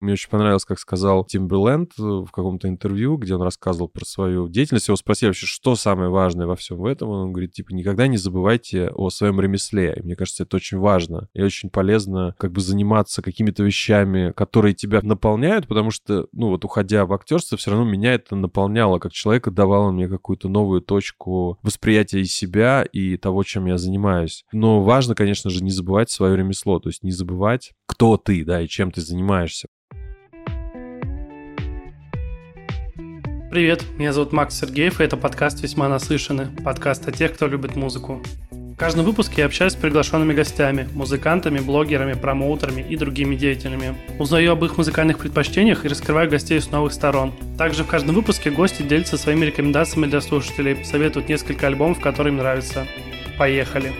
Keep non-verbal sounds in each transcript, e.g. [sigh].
Мне очень понравилось, как сказал Тимберленд в каком-то интервью, где он рассказывал про свою деятельность. Его спросили вообще, что самое важное во всем этом. Он говорит, типа, никогда не забывайте о своем ремесле. И мне кажется, это очень важно и очень полезно как бы заниматься какими-то вещами, которые тебя наполняют, потому что, ну вот уходя в актерство, все равно меня это наполняло как человека, давало мне какую-то новую точку восприятия и себя, и того, чем я занимаюсь. Но важно, конечно же, не забывать свое ремесло, то есть не забывать, кто ты, да, и чем ты занимаешься. Привет, меня зовут Макс Сергеев, и это подкаст «Весьма наслышаны», подкаст о тех, кто любит музыку. В каждом выпуске я общаюсь с приглашенными гостями, музыкантами, блогерами, промоутерами и другими деятелями. Узнаю об их музыкальных предпочтениях и раскрываю гостей с новых сторон. Также в каждом выпуске гости делятся своими рекомендациями для слушателей, советуют несколько альбомов, которые им нравятся. Поехали!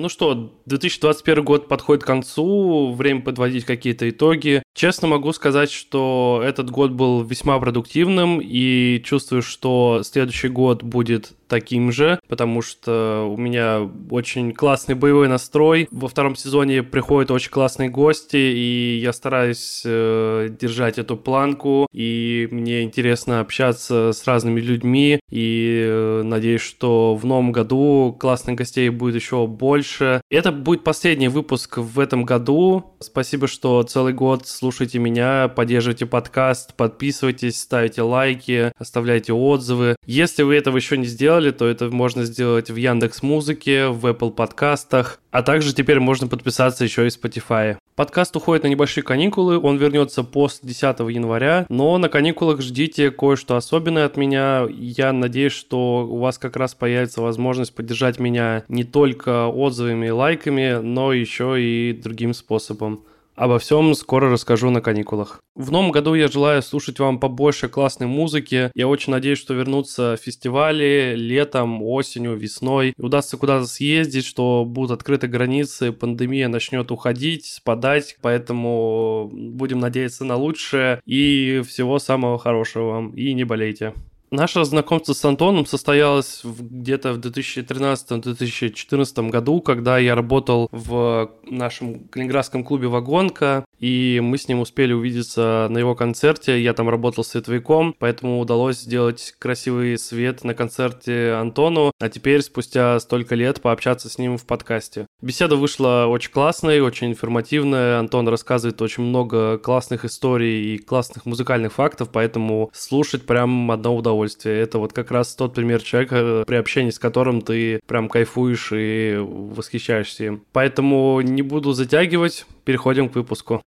Ну что, 2021 год подходит к концу, время подводить какие-то итоги. Честно могу сказать, что этот год был весьма продуктивным и чувствую, что следующий год будет таким же, потому что у меня очень классный боевой настрой. Во втором сезоне приходят очень классные гости, и я стараюсь э, держать эту планку, и мне интересно общаться с разными людьми, и э, надеюсь, что в новом году классных гостей будет еще больше. Это будет последний выпуск в этом году. Спасибо, что целый год слушаете меня, поддерживаете подкаст, подписывайтесь, ставите лайки, оставляйте отзывы. Если вы этого еще не сделали, то это можно сделать в Яндекс Музыке, в Apple подкастах, а также теперь можно подписаться еще и Spotify. Подкаст уходит на небольшие каникулы, он вернется после 10 января, но на каникулах ждите кое-что особенное от меня. Я надеюсь, что у вас как раз появится возможность поддержать меня не только отзывами и лайками, но еще и другим способом. Обо всем скоро расскажу на каникулах. В новом году я желаю слушать вам побольше классной музыки. Я очень надеюсь, что вернутся фестивали летом, осенью, весной. Удастся куда-то съездить, что будут открыты границы, пандемия начнет уходить, спадать. Поэтому будем надеяться на лучшее. И всего самого хорошего вам. И не болейте. Наше знакомство с Антоном состоялось где-то в 2013-2014 году, когда я работал в нашем калининградском клубе «Вагонка», и мы с ним успели увидеться на его концерте. Я там работал световиком, поэтому удалось сделать красивый свет на концерте Антону, а теперь, спустя столько лет, пообщаться с ним в подкасте. Беседа вышла очень классной, очень информативная. Антон рассказывает очень много классных историй и классных музыкальных фактов, поэтому слушать прям одно удовольствие. Это вот как раз тот пример человека, при общении с которым ты прям кайфуешь и восхищаешься им. Поэтому не буду затягивать, переходим к выпуску.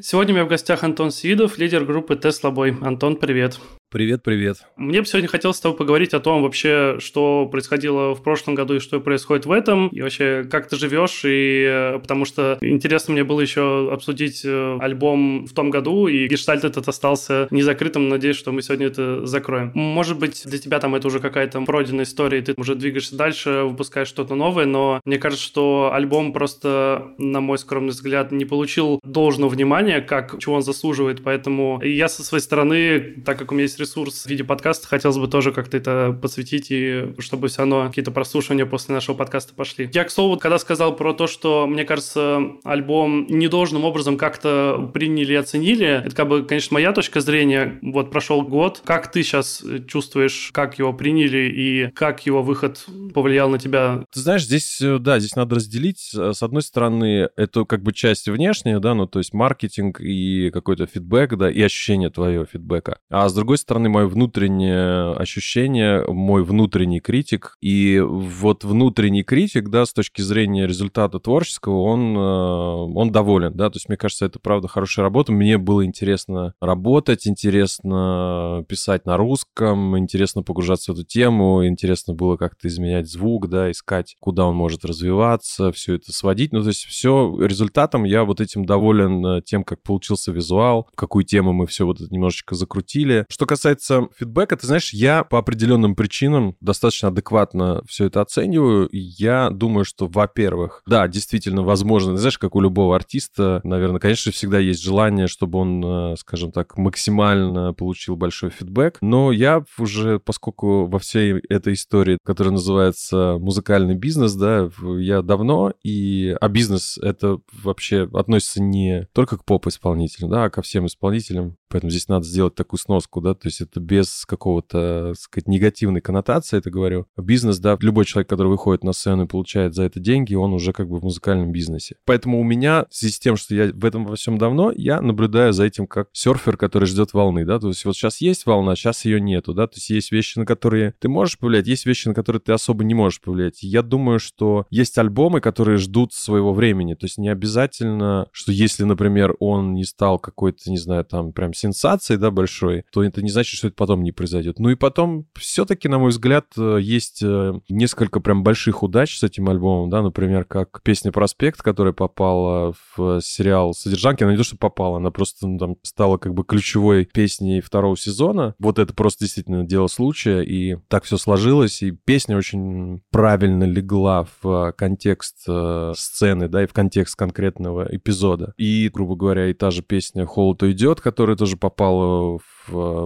Сегодня у меня в гостях Антон Сидов, лидер группы Tesla Boy. Антон, привет. Привет, привет. Мне бы сегодня хотелось с тобой поговорить о том вообще, что происходило в прошлом году и что происходит в этом, и вообще как ты живешь, и э, потому что интересно мне было еще обсудить э, альбом в том году, и гештальт этот остался незакрытым, надеюсь, что мы сегодня это закроем. Может быть, для тебя там это уже какая-то пройденная история, и ты уже двигаешься дальше, выпускаешь что-то новое, но мне кажется, что альбом просто, на мой скромный взгляд, не получил должного внимания, как чего он заслуживает, поэтому я со своей стороны, так как у меня есть ресурс в виде подкаста, хотелось бы тоже как-то это подсветить, и чтобы все равно какие-то прослушивания после нашего подкаста пошли. Я, к слову, когда сказал про то, что, мне кажется, альбом недолжным образом как-то приняли и оценили, это как бы, конечно, моя точка зрения. Вот прошел год. Как ты сейчас чувствуешь, как его приняли и как его выход повлиял на тебя? Ты знаешь, здесь, э, да, здесь надо разделить. С одной стороны, это как бы часть внешняя, да, ну то есть маркетинг и какой-то фидбэк, да, и ощущение твоего фидбэка. А с другой стороны, мое внутреннее ощущение, мой внутренний критик. И вот внутренний критик, да, с точки зрения результата творческого, он, э, он доволен, да, то есть мне кажется, это правда хорошая работа. Мне было интересно работать, интересно писать на русском, интересно погружаться в эту тему, интересно было как-то изменять звук, да, искать, куда он может развиваться, все это сводить. Ну, то есть все результатом я вот этим доволен э, тем, как получился визуал, какую тему мы все вот это немножечко закрутили. Что касается касается фидбэка, ты знаешь, я по определенным причинам достаточно адекватно все это оцениваю. Я думаю, что, во-первых, да, действительно, возможно, знаешь, как у любого артиста, наверное, конечно, всегда есть желание, чтобы он, э, скажем так, максимально получил большой фидбэк. Но я уже, поскольку во всей этой истории, которая называется музыкальный бизнес, да, я давно, и а бизнес это вообще относится не только к поп-исполнителям, да, а ко всем исполнителям. Поэтому здесь надо сделать такую сноску, да, то есть это без какого-то, так сказать, негативной коннотации, это говорю. Бизнес, да, любой человек, который выходит на сцену и получает за это деньги, он уже как бы в музыкальном бизнесе. Поэтому у меня, в связи с тем, что я в этом во всем давно, я наблюдаю за этим как серфер, который ждет волны, да, то есть вот сейчас есть волна, сейчас ее нету, да, то есть есть вещи, на которые ты можешь повлиять, есть вещи, на которые ты особо не можешь повлиять. Я думаю, что есть альбомы, которые ждут своего времени, то есть не обязательно, что если, например, он не стал какой-то, не знаю, там прям сенсацией, да, большой, то это не значит, что это потом не произойдет. Ну и потом, все-таки, на мой взгляд, э, есть э, несколько прям больших удач с этим альбомом, да, например, как песня «Проспект», которая попала в сериал «Содержанки», она не то, что попала, она просто ну, там стала как бы ключевой песней второго сезона. Вот это просто действительно дело случая, и так все сложилось, и песня очень правильно легла в контекст э, сцены, да, и в контекст конкретного эпизода. И, грубо говоря, и та же песня «Холод уйдет», которая тоже попала в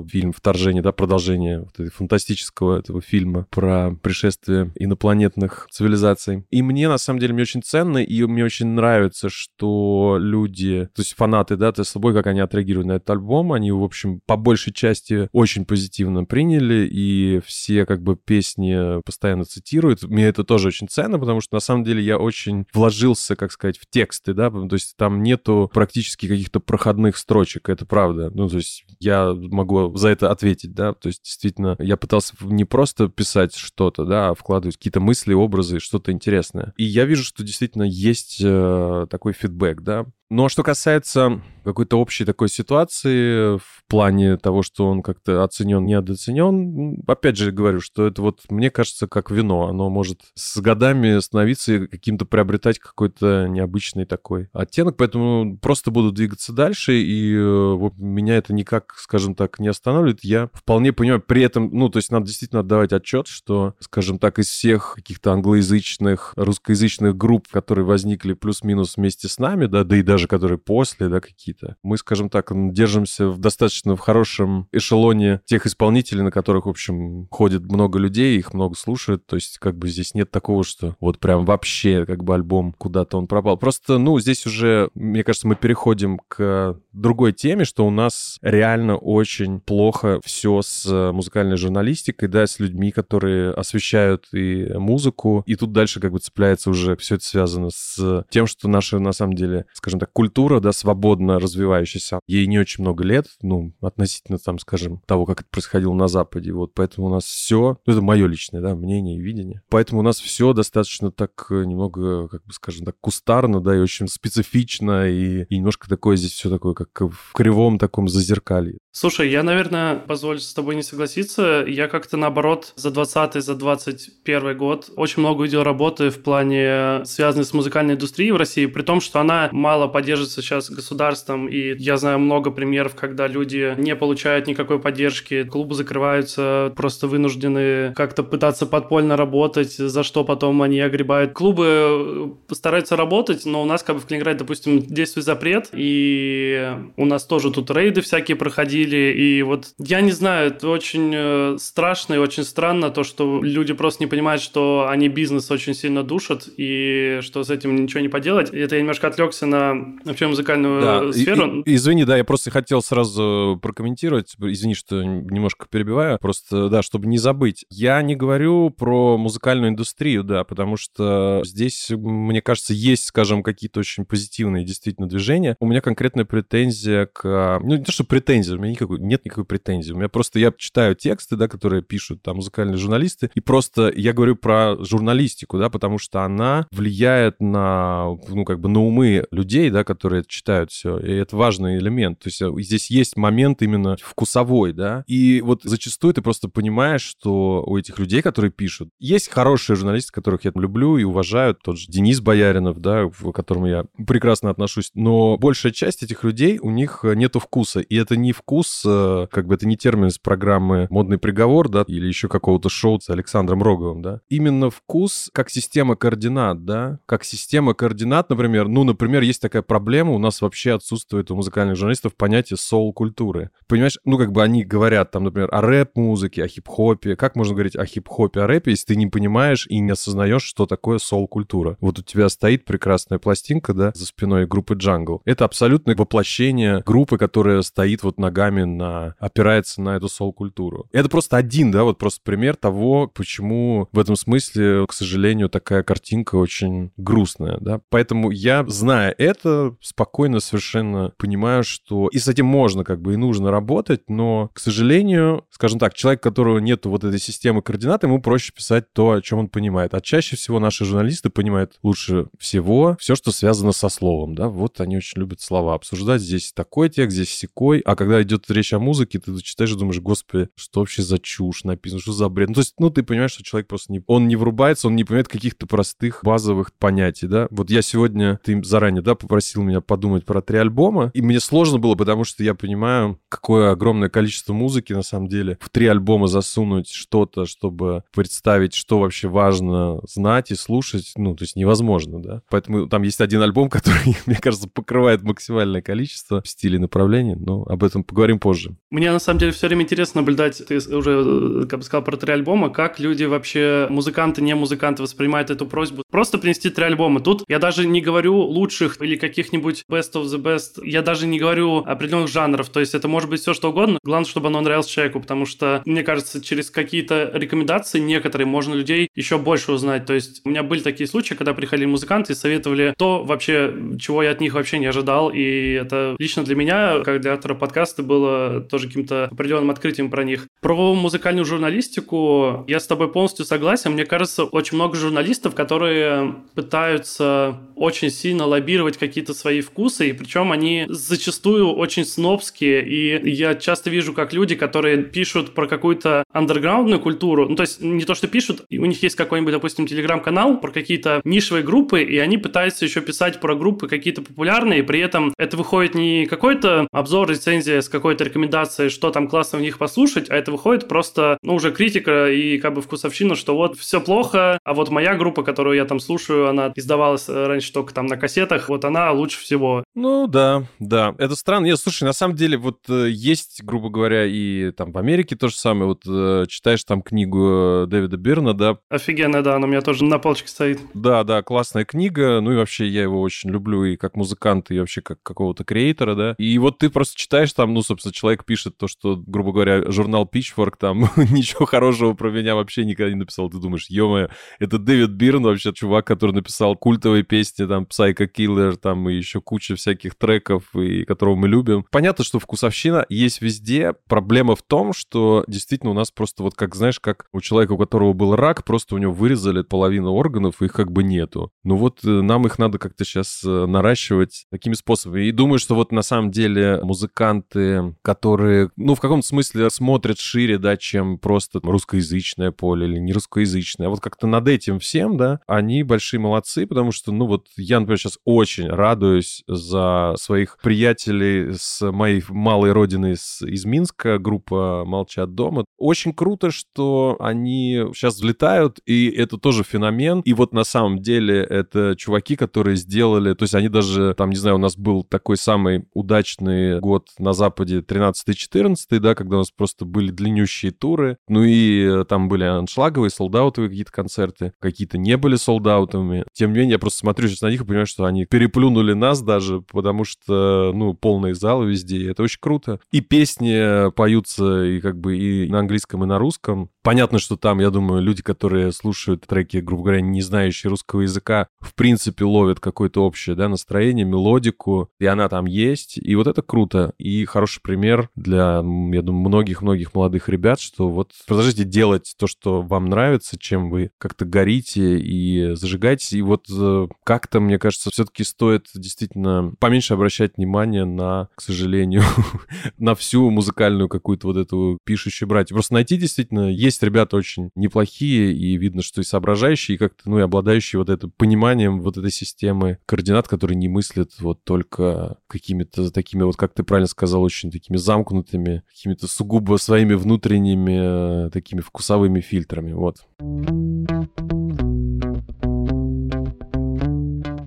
фильм «Вторжение», да, продолжение вот этого фантастического этого фильма про пришествие инопланетных цивилизаций. И мне, на самом деле, мне очень ценно, и мне очень нравится, что люди, то есть фанаты, да, ты с собой, как они отреагируют на этот альбом, они, в общем, по большей части очень позитивно приняли, и все, как бы, песни постоянно цитируют. Мне это тоже очень ценно, потому что, на самом деле, я очень вложился, как сказать, в тексты, да, то есть там нету практически каких-то проходных строчек, это правда. Ну, то есть я могу за это ответить, да, то есть действительно я пытался не просто писать что-то, да, а вкладывать какие-то мысли, образы, что-то интересное. И я вижу, что действительно есть э, такой фидбэк, да. Ну а что касается какой-то общей такой ситуации в плане того, что он как-то оценен, недооценен, опять же говорю, что это вот, мне кажется, как вино. Оно может с годами становиться и каким-то приобретать какой-то необычный такой оттенок, поэтому просто буду двигаться дальше, и э, вот меня это никак, скажем так, не останавливает. Я вполне понимаю, при этом, ну, то есть надо действительно отдавать отчет, что, скажем так, из всех каких-то англоязычных, русскоязычных групп, которые возникли плюс-минус вместе с нами, да, да и даже которые после, да, какие-то, мы, скажем так, держимся в достаточно в хорошем эшелоне тех исполнителей, на которых, в общем, ходит много людей, их много слушают, то есть как бы здесь нет такого, что вот прям вообще как бы альбом куда-то он пропал. Просто, ну, здесь уже, мне кажется, мы переходим к другой теме, что у нас реально очень плохо все с музыкальной журналистикой, да, с людьми, которые освещают и музыку, и тут дальше как бы цепляется уже все это связано с тем, что наша, на самом деле, скажем так, культура, да, свободно развивающаяся, ей не очень много лет, ну, относительно, там, скажем, того, как это происходило на Западе, вот, поэтому у нас все, ну, это мое личное, да, мнение и видение, поэтому у нас все достаточно так э, немного, как бы, скажем так, кустарно, да, и очень специфично, и, и немножко такое здесь все такое, как в кривом таком зазеркалье. Слушай, я, наверное, позволю с тобой не согласиться. Я как-то наоборот за 20 за 21 год очень много увидел работы в плане связанной с музыкальной индустрией в России, при том, что она мало поддерживается сейчас государством, и я знаю много примеров, когда люди не получают никакой поддержки, клубы закрываются, просто вынуждены как-то пытаться подпольно работать, за что потом они огребают. Клубы стараются работать, но у нас как бы в Калининграде, допустим, действует запрет, и у нас тоже тут рейды всякие проходили, проходили. И вот я не знаю, это очень э, страшно и очень странно то, что люди просто не понимают, что они бизнес очень сильно душат и что с этим ничего не поделать. Это я немножко отвлекся на вообще музыкальную да. сферу. И, и, извини, да, я просто хотел сразу прокомментировать. Извини, что немножко перебиваю. Просто, да, чтобы не забыть. Я не говорю про музыкальную индустрию, да, потому что здесь, мне кажется, есть, скажем, какие-то очень позитивные действительно движения. У меня конкретная претензия к... Ну, не то, что претензия, у меня никакой, нет никакой претензии. У меня просто, я читаю тексты, да, которые пишут там музыкальные журналисты, и просто я говорю про журналистику, да, потому что она влияет на, ну, как бы на умы людей, да, которые читают все. И это важный элемент. То есть э, здесь есть момент именно вкусовой, да. И вот зачастую ты просто понимаешь, что у этих людей, которые пишут, есть хорошие журналисты, которых я люблю и уважаю, тот же Денис Бояринов, да, к которому я прекрасно отношусь, но большая часть этих людей, у них нету вкуса. И это не вкус, э, как бы это не термин из программы «Модный приговор», да, или еще какого-то шоу с Александром Роговым, да. Именно вкус как система координат, да, как система координат, например, ну, например, есть такая проблема, у нас вообще отсутствует у музыкальных журналистов понятие соул-культуры. Понимаешь, ну, как бы они говорят там, например, о рэп-музыке, о хип-хопе. Как можно говорить о хип-хопе, о рэпе, если ты не понимаешь и не осознаешь, что такое соул-культура? Вот у тебя стоит прекрасная пластинка, да, за спиной группы Jungle. Это абсолютное воплощение группы, которая стоит вот ногами на... опирается на эту соул-культуру. Это просто один, да, вот просто пример того, почему в этом смысле, к сожалению, такая картинка очень грустная, да. Поэтому я, зная это, спокойно совершенно понимаю, что и с этим можно как бы и нужно работать, но, к сожалению, скажем так, человек, у которого нету вот этой системы координат, ему проще писать то, о чем он понимает. А чаще всего наши журналисты понимают лучше всего все, что связано со словом, да. Вот они очень любят слова обсуждать. Здесь такой текст, здесь секой. А когда идет речь о музыке, ты читаешь и думаешь, господи, что вообще за чушь написано, что за бред. Ну, то есть, ну, ты понимаешь, что человек просто не... Он не врубается, он не понимает каких-то простых базовых понятий, да. Вот я сегодня, ты заранее, да, попросил меня подумать про три альбома, и мне сложно было, потому что я понимаю, какое огромное количество музыки, на самом деле, в три альбома засунуть что-то, чтобы представить, что вообще важно знать и слушать, ну, то есть невозможно, да. Поэтому там есть один альбом, [laughs] который, мне кажется, покрывает максимальное количество стилей направлений, но об этом поговорим позже. Мне, на самом деле, все время интересно наблюдать, ты уже, как бы сказал, про три альбома, как люди вообще, музыканты, не музыканты, воспринимают эту просьбу просто принести три альбома. Тут я даже не говорю лучших или каких-нибудь best of the best, я даже не говорю определенных жанров, то есть это может быть все что угодно, главное, чтобы оно нравилось человеку, потому что, мне кажется, через какие-то рекомендации некоторые можно людей еще больше узнать, то есть у меня были такие случаи, когда приходили музыканты и советовали то вообще, чего я от них вообще не ожидал, и это лично для меня, как для автора подкаста, было тоже каким-то определенным открытием про них. Про музыкальную журналистику я с тобой полностью согласен. Мне кажется, очень много журналистов, которые пытаются очень сильно лоббировать какие-то свои вкусы, и причем они зачастую очень снобские, и я часто вижу, как люди, которые пишут про какую-то андерграундную культуру, ну, то есть не то, что пишут, у них есть какой-нибудь, допустим, телеграм-канал про какие-то нишевые группы, и они пытаются еще писать про группы какие-то популярные, и при этом это выходит не какой-то обзор, рецензия с какой-то рекомендацией, что там классно в них послушать, а это выходит просто, ну, уже критика и как бы вкусовщина, что вот все плохо, а вот моя группа, которую я там слушаю, она издавалась раньше только там на кассетах, вот она лучше всего. Ну, да, да. Это странно. Нет, слушай, на самом деле, вот э, есть, грубо говоря, и там в Америке то же самое. Вот э, читаешь там книгу э, Дэвида Бирна, да. Офигенно, да, она у меня тоже на полочке стоит. Да, да, классная книга. Ну и вообще я его очень люблю и как музыкант, и вообще как какого-то креатора, да. И вот ты просто читаешь там, ну, собственно, человек пишет то, что, грубо говоря, журнал Pitchfork там [laughs] ничего хорошего про меня вообще никогда не написал. Ты думаешь, ё это Дэвид Бирн вообще, чувак, который написал культовые песни, там, Psycho Killer, там, и еще куча всяких треков, и которого мы любим. Понятно, что вкусовщина есть везде. Проблема в том, что действительно у нас просто вот как, знаешь, как у человека, у которого был рак, просто у него вырезали половину органов, их как бы нету. Ну вот э, нам их надо как-то сейчас э, наращивать такими способами. И думаю, что вот на самом деле музыканты, которые, ну, в каком-то смысле смотрят шире, да, чем просто русскоязычное поле или не русскоязычное. А вот как-то над этим всем, да, они большие молодцы, потому что, ну, вот я, например, сейчас очень радуюсь за своих приятелей с моей малой родины из, из Минска, группа «Молчат дома». Очень круто, что они сейчас взлетают, и это тоже феномен. И вот на самом деле это чуваки, которые сделали, то есть они даже, там, не знаю, у нас был такой самый удачный год на Западе 13-14, да, когда у нас просто были длиннющие туры, ну и э, там были аншлаговые, солдаутовые какие-то концерты, какие-то не были солдаутами. Тем не менее, я просто смотрю сейчас на них и понимаю, что они переплюнули нас даже, потому что, ну, полные залы везде, и это очень круто. И песни поются и как бы и на английском, и на русском. Понятно, что там, я думаю, люди, которые слушают треки, грубо говоря, не знающие русского языка, в принципе ловят какое-то общее да, настроение, мелодику, и она там есть. И вот это круто. И хороший пример для, я думаю, многих-многих молодых ребят, что вот продолжите делать то, что вам нравится, чем вы как-то горите и зажигаетесь. И вот э, как-то, мне кажется, все-таки стоит стоит действительно поменьше обращать внимание на, к сожалению, [laughs] на всю музыкальную какую-то вот эту пишущую братья. Просто найти действительно, есть ребята очень неплохие, и видно, что и соображающие, и как-то, ну, и обладающие вот этим пониманием вот этой системы координат, которые не мыслят вот только какими-то такими, вот как ты правильно сказал, очень такими замкнутыми, какими-то сугубо своими внутренними э, такими вкусовыми фильтрами, вот.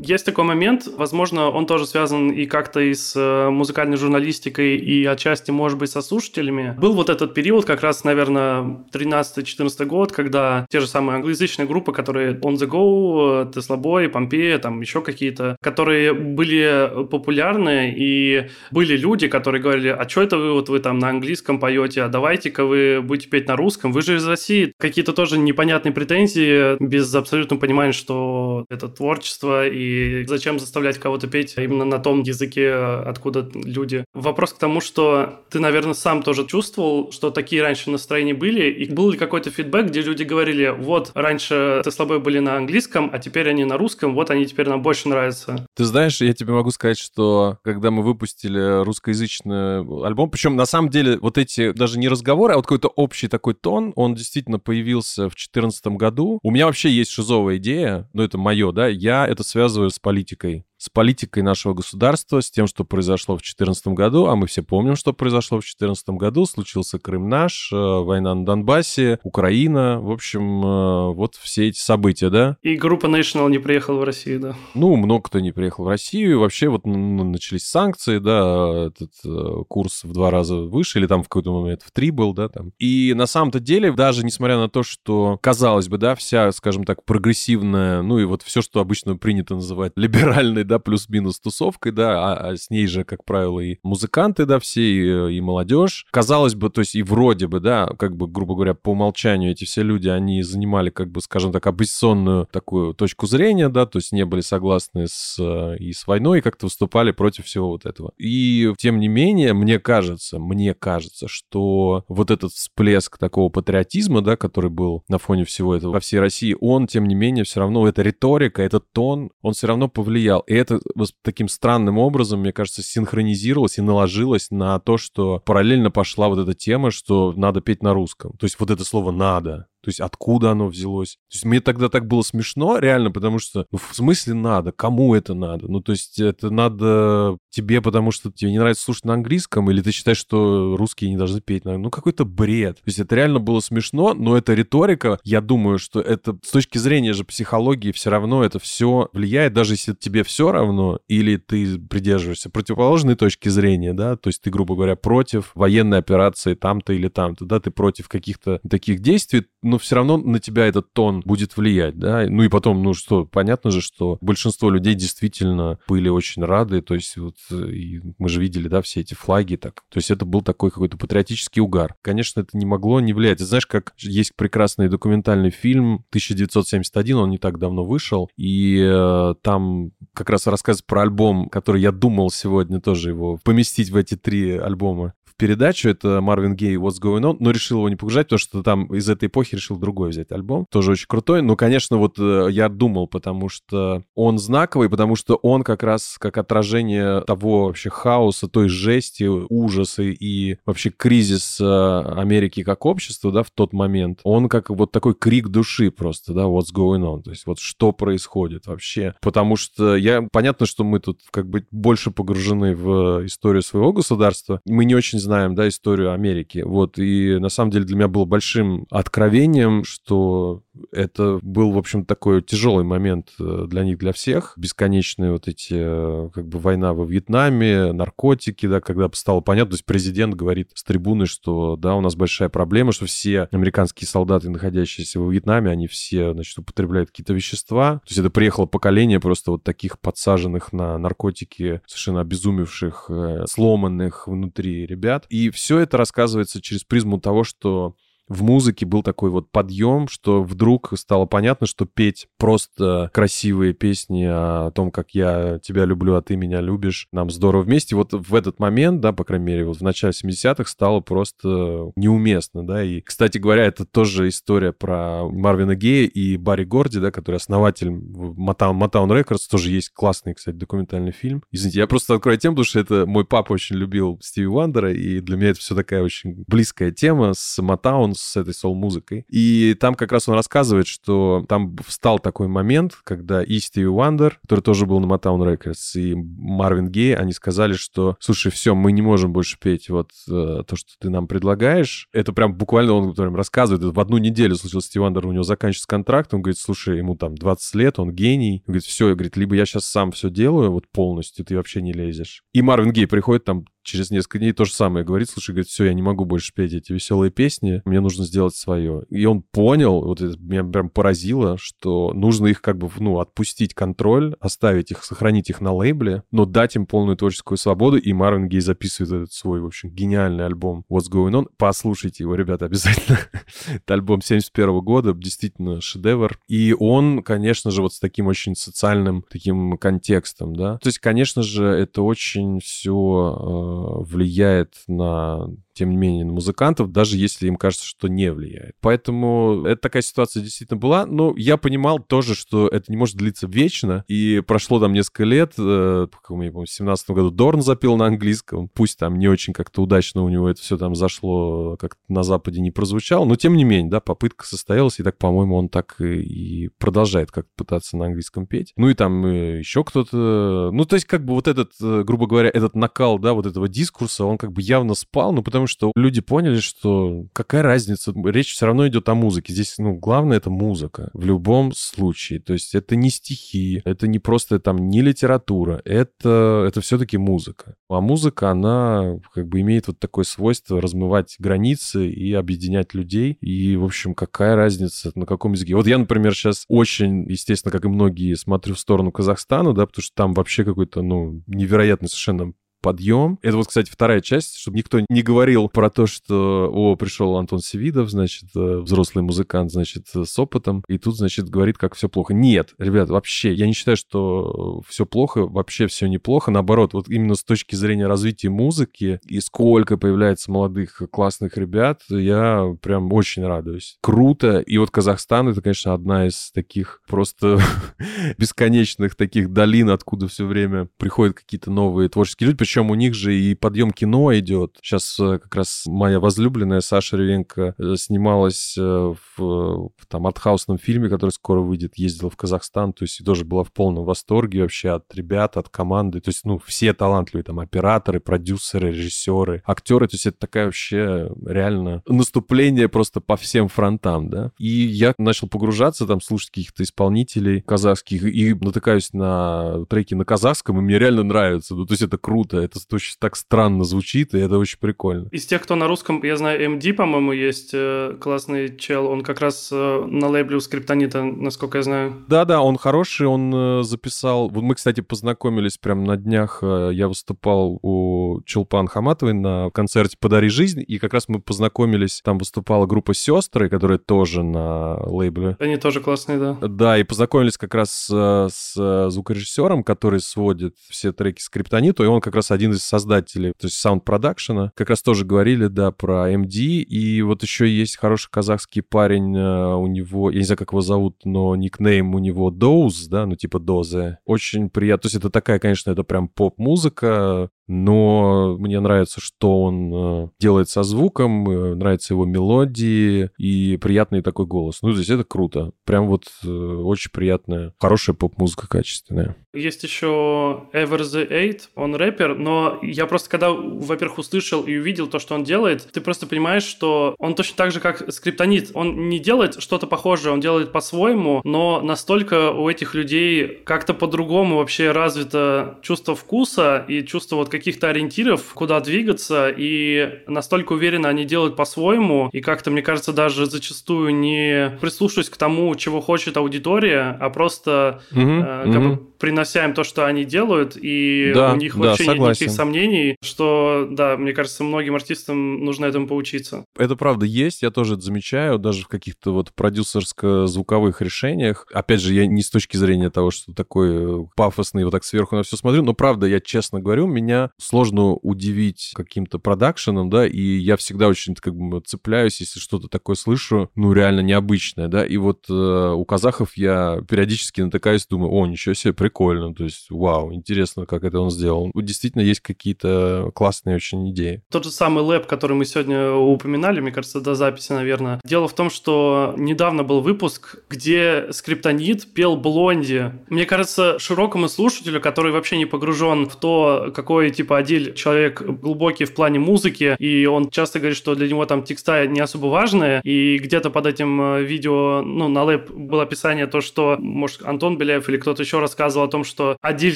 Есть такой момент, возможно, он тоже связан и как-то и с э, музыкальной журналистикой, и отчасти, может быть, со слушателями. Был вот этот период, как раз, наверное, 13-14 год, когда те же самые англоязычные группы, которые On The Go, Tesla Boy, Pompeia, там еще какие-то, которые были популярны, и были люди, которые говорили, а что это вы вот вы там на английском поете, а давайте-ка вы будете петь на русском, вы же из России. Какие-то тоже непонятные претензии, без абсолютного понимания, что это творчество и зачем заставлять кого-то петь именно на том языке, откуда люди. Вопрос к тому, что ты, наверное, сам тоже чувствовал, что такие раньше настроения были, и был ли какой-то фидбэк, где люди говорили, вот, раньше ты слабые были на английском, а теперь они на русском, вот они теперь нам больше нравятся. Ты знаешь, я тебе могу сказать, что когда мы выпустили русскоязычный альбом, причем на самом деле вот эти даже не разговоры, а вот какой-то общий такой тон, он действительно появился в 2014 году. У меня вообще есть шизовая идея, но это мое, да, я это связываю с политикой с политикой нашего государства, с тем, что произошло в 2014 году, а мы все помним, что произошло в 2014 году, случился Крым наш, э, война на Донбассе, Украина, в общем, э, вот все эти события, да? И группа National не приехала в Россию, да? Ну, много кто не приехал в Россию, и вообще вот начались санкции, да, этот э, курс в два раза выше, или там в какой-то момент в три был, да, там. И на самом-то деле, даже несмотря на то, что, казалось бы, да, вся, скажем так, прогрессивная, ну и вот все, что обычно принято называть [laughs] либеральной, да, да, плюс-минус тусовкой, да, а, а с ней же, как правило, и музыканты, да, все, и, и молодежь. Казалось бы, то есть и вроде бы, да, как бы, грубо говоря, по умолчанию эти все люди, они занимали, как бы, скажем так, оппозиционную такую точку зрения, да, то есть не были согласны с, и с войной, и как-то выступали против всего вот этого. И, тем не менее, мне кажется, мне кажется, что вот этот всплеск такого патриотизма, да, который был на фоне всего этого во всей России, он, тем не менее, все равно, эта риторика, этот тон, он все равно повлиял. И это таким странным образом, мне кажется, синхронизировалось и наложилось на то, что параллельно пошла вот эта тема, что надо петь на русском. То есть вот это слово «надо». То есть откуда оно взялось? То есть мне тогда так было смешно, реально, потому что, ну, в смысле надо? Кому это надо? Ну, то есть это надо тебе, потому что тебе не нравится слушать на английском, или ты считаешь, что русские не должны петь. Ну, какой-то бред. То есть это реально было смешно, но эта риторика, я думаю, что это с точки зрения же психологии все равно это все влияет, даже если тебе все равно, или ты придерживаешься противоположной точки зрения, да, то есть ты, грубо говоря, против военной операции там-то или там-то, да, ты против каких-то таких действий, но все равно на тебя этот тон будет влиять, да. Ну и потом, ну что, понятно же, что большинство людей действительно были очень рады, то есть вот и мы же видели, да, все эти флаги так. То есть это был такой какой-то патриотический угар. Конечно, это не могло не влиять. Ты знаешь, как есть прекрасный документальный фильм 1971, он не так давно вышел, и э, там как раз рассказывается про альбом, который я думал сегодня тоже его поместить в эти три альбома передачу, это Марвин Гей What's Going On, но решил его не погружать, потому что там из этой эпохи решил другой взять альбом, тоже очень крутой, но, конечно, вот э, я думал, потому что он знаковый, потому что он как раз как отражение того вообще хаоса, той жести, ужаса и вообще кризис Америки как общества, да, в тот момент, он как вот такой крик души просто, да, what's going on, то есть вот что происходит вообще, потому что я, понятно, что мы тут как бы больше погружены в историю своего государства, мы не очень знаем, да, историю Америки. Вот, и на самом деле для меня было большим откровением, что это был, в общем, такой тяжелый момент э, для них, для всех. Бесконечные вот эти, э, как бы, война во Вьетнаме, наркотики, да, когда стало понятно, то есть президент говорит с трибуны, что, да, у нас большая проблема, что все американские солдаты, находящиеся во Вьетнаме, они все, значит, употребляют какие-то вещества. То есть это приехало поколение просто вот таких подсаженных на наркотики, совершенно обезумевших, э, сломанных внутри ребят. И все это рассказывается через призму того, что в музыке был такой вот подъем, что вдруг стало понятно, что петь просто красивые песни о том, как я тебя люблю, а ты меня любишь, нам здорово вместе. Вот в этот момент, да, по крайней мере, вот в начале 70-х стало просто неуместно, да. И, кстати говоря, это тоже история про Марвина Гея и Берри Горди, да, который основатель Motown, Motown Records, тоже есть классный, кстати, документальный фильм. Извините, я просто открою тему, потому что это мой папа очень любил Стиви Вандера, и для меня это все такая очень близкая тема с Motown, с этой соул-музыкой. И там как раз он рассказывает, что там встал такой момент, когда и Стиви Вандер, который тоже был на Motown Records, и Марвин Гей, они сказали, что, слушай, все, мы не можем больше петь вот э, то, что ты нам предлагаешь. Это прям буквально он прям рассказывает, в одну неделю случилось Стиви Вандер, у него заканчивается контракт, он говорит, слушай, ему там 20 лет, он гений. Он говорит, все, говорит, либо я сейчас сам все делаю вот полностью, ты вообще не лезешь. И Марвин Гей приходит там через несколько дней то же самое говорит, слушай, говорит, все, я не могу больше петь эти веселые песни, мне нужно сделать свое. И он понял, вот это меня прям поразило, что нужно их как бы, ну, отпустить контроль, оставить их, сохранить их на лейбле, но дать им полную творческую свободу, и Марвин Гей записывает этот свой, в общем, гениальный альбом What's Going On. Послушайте его, ребята, [laughs] обязательно. это альбом 71 года, действительно шедевр. И он, конечно же, вот с таким очень социальным таким контекстом, да. То есть, конечно же, это очень все влияет на тем не менее, на музыкантов, даже если им кажется, что не влияет. Поэтому это такая ситуация действительно была. Но я понимал тоже, что это не может длиться вечно. И прошло там несколько лет, э, в 17 году Дорн запил на английском. Пусть там не очень как-то удачно у него это все там зашло, как на Западе не прозвучало, но тем не менее, да, попытка состоялась, и так, по-моему, он так и продолжает как пытаться на английском петь. Ну и там э, еще кто-то... Ну, то есть как бы вот этот, э, грубо говоря, этот накал, да, вот этого дискурса, он как бы явно спал, ну, потому что люди поняли, что какая разница, речь все равно идет о музыке. Здесь, ну, главное это музыка в любом случае. То есть это не стихи, это не просто там не литература, это, это все-таки музыка. А музыка, она как бы имеет вот такое свойство размывать границы и объединять людей. И, в общем, какая разница, на каком языке. Вот я, например, сейчас очень, естественно, как и многие, смотрю в сторону Казахстана, да, потому что там вообще какой-то, ну, невероятный совершенно подъем. Это вот, кстати, вторая часть, чтобы никто не говорил про то, что, о, пришел Антон Севидов, значит, э, взрослый музыкант, значит, с опытом, и тут, значит, говорит, как все плохо. Нет, ребят, вообще, я не считаю, что все плохо, вообще все неплохо. Наоборот, вот именно с точки зрения развития музыки и сколько появляется молодых классных ребят, я прям очень радуюсь. Круто. И вот Казахстан — это, конечно, одна из таких просто [laughs] бесконечных таких долин, откуда все время приходят какие-то новые творческие люди. У них же и подъем кино идет. Сейчас э, как раз моя возлюбленная Саша Ревенко э, снималась э, в, в там артхаусном фильме, который скоро выйдет, ездила в Казахстан, то есть тоже была в полном восторге вообще от ребят, от команды. То есть, ну, все талантливые там операторы, продюсеры, режиссеры, актеры. То есть это такая вообще реально наступление просто по всем фронтам, да. И я начал погружаться, там, слушать каких-то исполнителей казахских и натыкаюсь на треки на казахском, и мне реально нравится. Ну, то есть это круто, это очень так странно звучит, и это очень прикольно. Из тех, кто на русском, я знаю, MD, по-моему, есть э, классный чел. Он как раз э, на лейбле у Скриптонита, насколько я знаю. Да-да, он хороший, он э, записал... Вот мы, кстати, познакомились прямо на днях. Я выступал у Чулпан Хаматовой на концерте «Подари жизнь», и как раз мы познакомились. Там выступала группа «Сестры», которая тоже на лейбле. Они тоже классные, да. Да, и познакомились как раз с звукорежиссером, который сводит все треки Скриптониту, и он как раз один из создателей, то есть саунд-продакшена. Как раз тоже говорили, да, про MD. И вот еще есть хороший казахский парень, э, у него, я не знаю, как его зовут, но никнейм у него Доуз, да, ну типа Дозе. Очень приятно. То есть это такая, конечно, это прям поп-музыка, но мне нравится, что он э, делает со звуком, э, нравятся его мелодии и приятный такой голос. Ну, здесь это круто. Прям вот э, очень приятная, хорошая поп-музыка качественная. Есть еще Ever the Eight, он рэпер, но я просто когда, во-первых, услышал и увидел то, что он делает, ты просто понимаешь, что он точно так же, как скриптонит. Он не делает что-то похожее, он делает по-своему, но настолько у этих людей как-то по-другому вообще развито чувство вкуса и чувство вот каких-то ориентиров, куда двигаться, и настолько уверенно они делают по-своему, и как-то, мне кажется, даже зачастую не прислушиваясь к тому, чего хочет аудитория, а просто mm-hmm. э, как mm-hmm. бы принося им то, что они делают, и Да, у них да, вообще нет согласен. никаких сомнений, что, да, мне кажется, многим артистам нужно этому поучиться. Это правда есть, я тоже это замечаю, даже в каких-то вот продюсерско-звуковых решениях. Опять же, я не с точки зрения того, что такой э, пафосный, вот так сверху на все смотрю, но правда, я честно говорю, меня сложно удивить каким-то продакшеном, да, и я всегда очень как бы цепляюсь, если что-то такое слышу, ну, реально необычное, да, и вот э, у казахов я периодически натыкаюсь, думаю, о, ничего себе, прикольно, то есть, вау, интересно, как это он сделал. Действительно, есть какие-то классные очень идеи. Тот же самый лэп, который мы сегодня упоминали, мне кажется, до записи, наверное. Дело в том, что недавно был выпуск, где Скриптонит пел Блонди. Мне кажется, широкому слушателю, который вообще не погружен в то, какой типа Адиль человек глубокий в плане музыки, и он часто говорит, что для него там текста не особо важные, и где-то под этим э, видео, ну, на лэп было описание то, что, может, Антон Беляев или кто-то еще рассказывал о том, что Адиль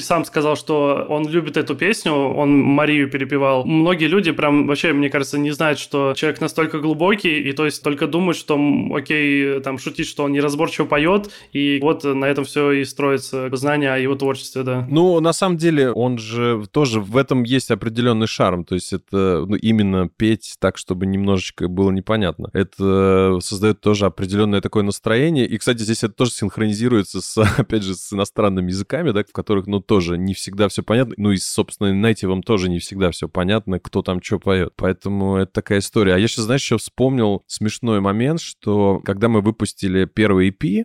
сам сказал, что он любит эту песню, он Марию перепевал. Многие люди прям вообще, мне кажется, не знают, что человек настолько глубокий, и то есть только думают, что, окей, там, шутить, что он неразборчиво поет, и вот на этом все и строится знание о его творчестве, да. Ну, на самом деле, он же тоже в этом есть определенный шарм. То есть это ну, именно петь так, чтобы немножечко было непонятно. Это создает тоже определенное такое настроение. И, кстати, здесь это тоже синхронизируется с, [laughs] опять же, с иностранными языками, да, в которых, ну, тоже не всегда все понятно. Ну, и, собственно, нейтивом тоже не всегда все понятно, кто там что поет. Поэтому это такая история. А я сейчас, знаешь, еще вспомнил смешной момент, что когда мы выпустили первый EP,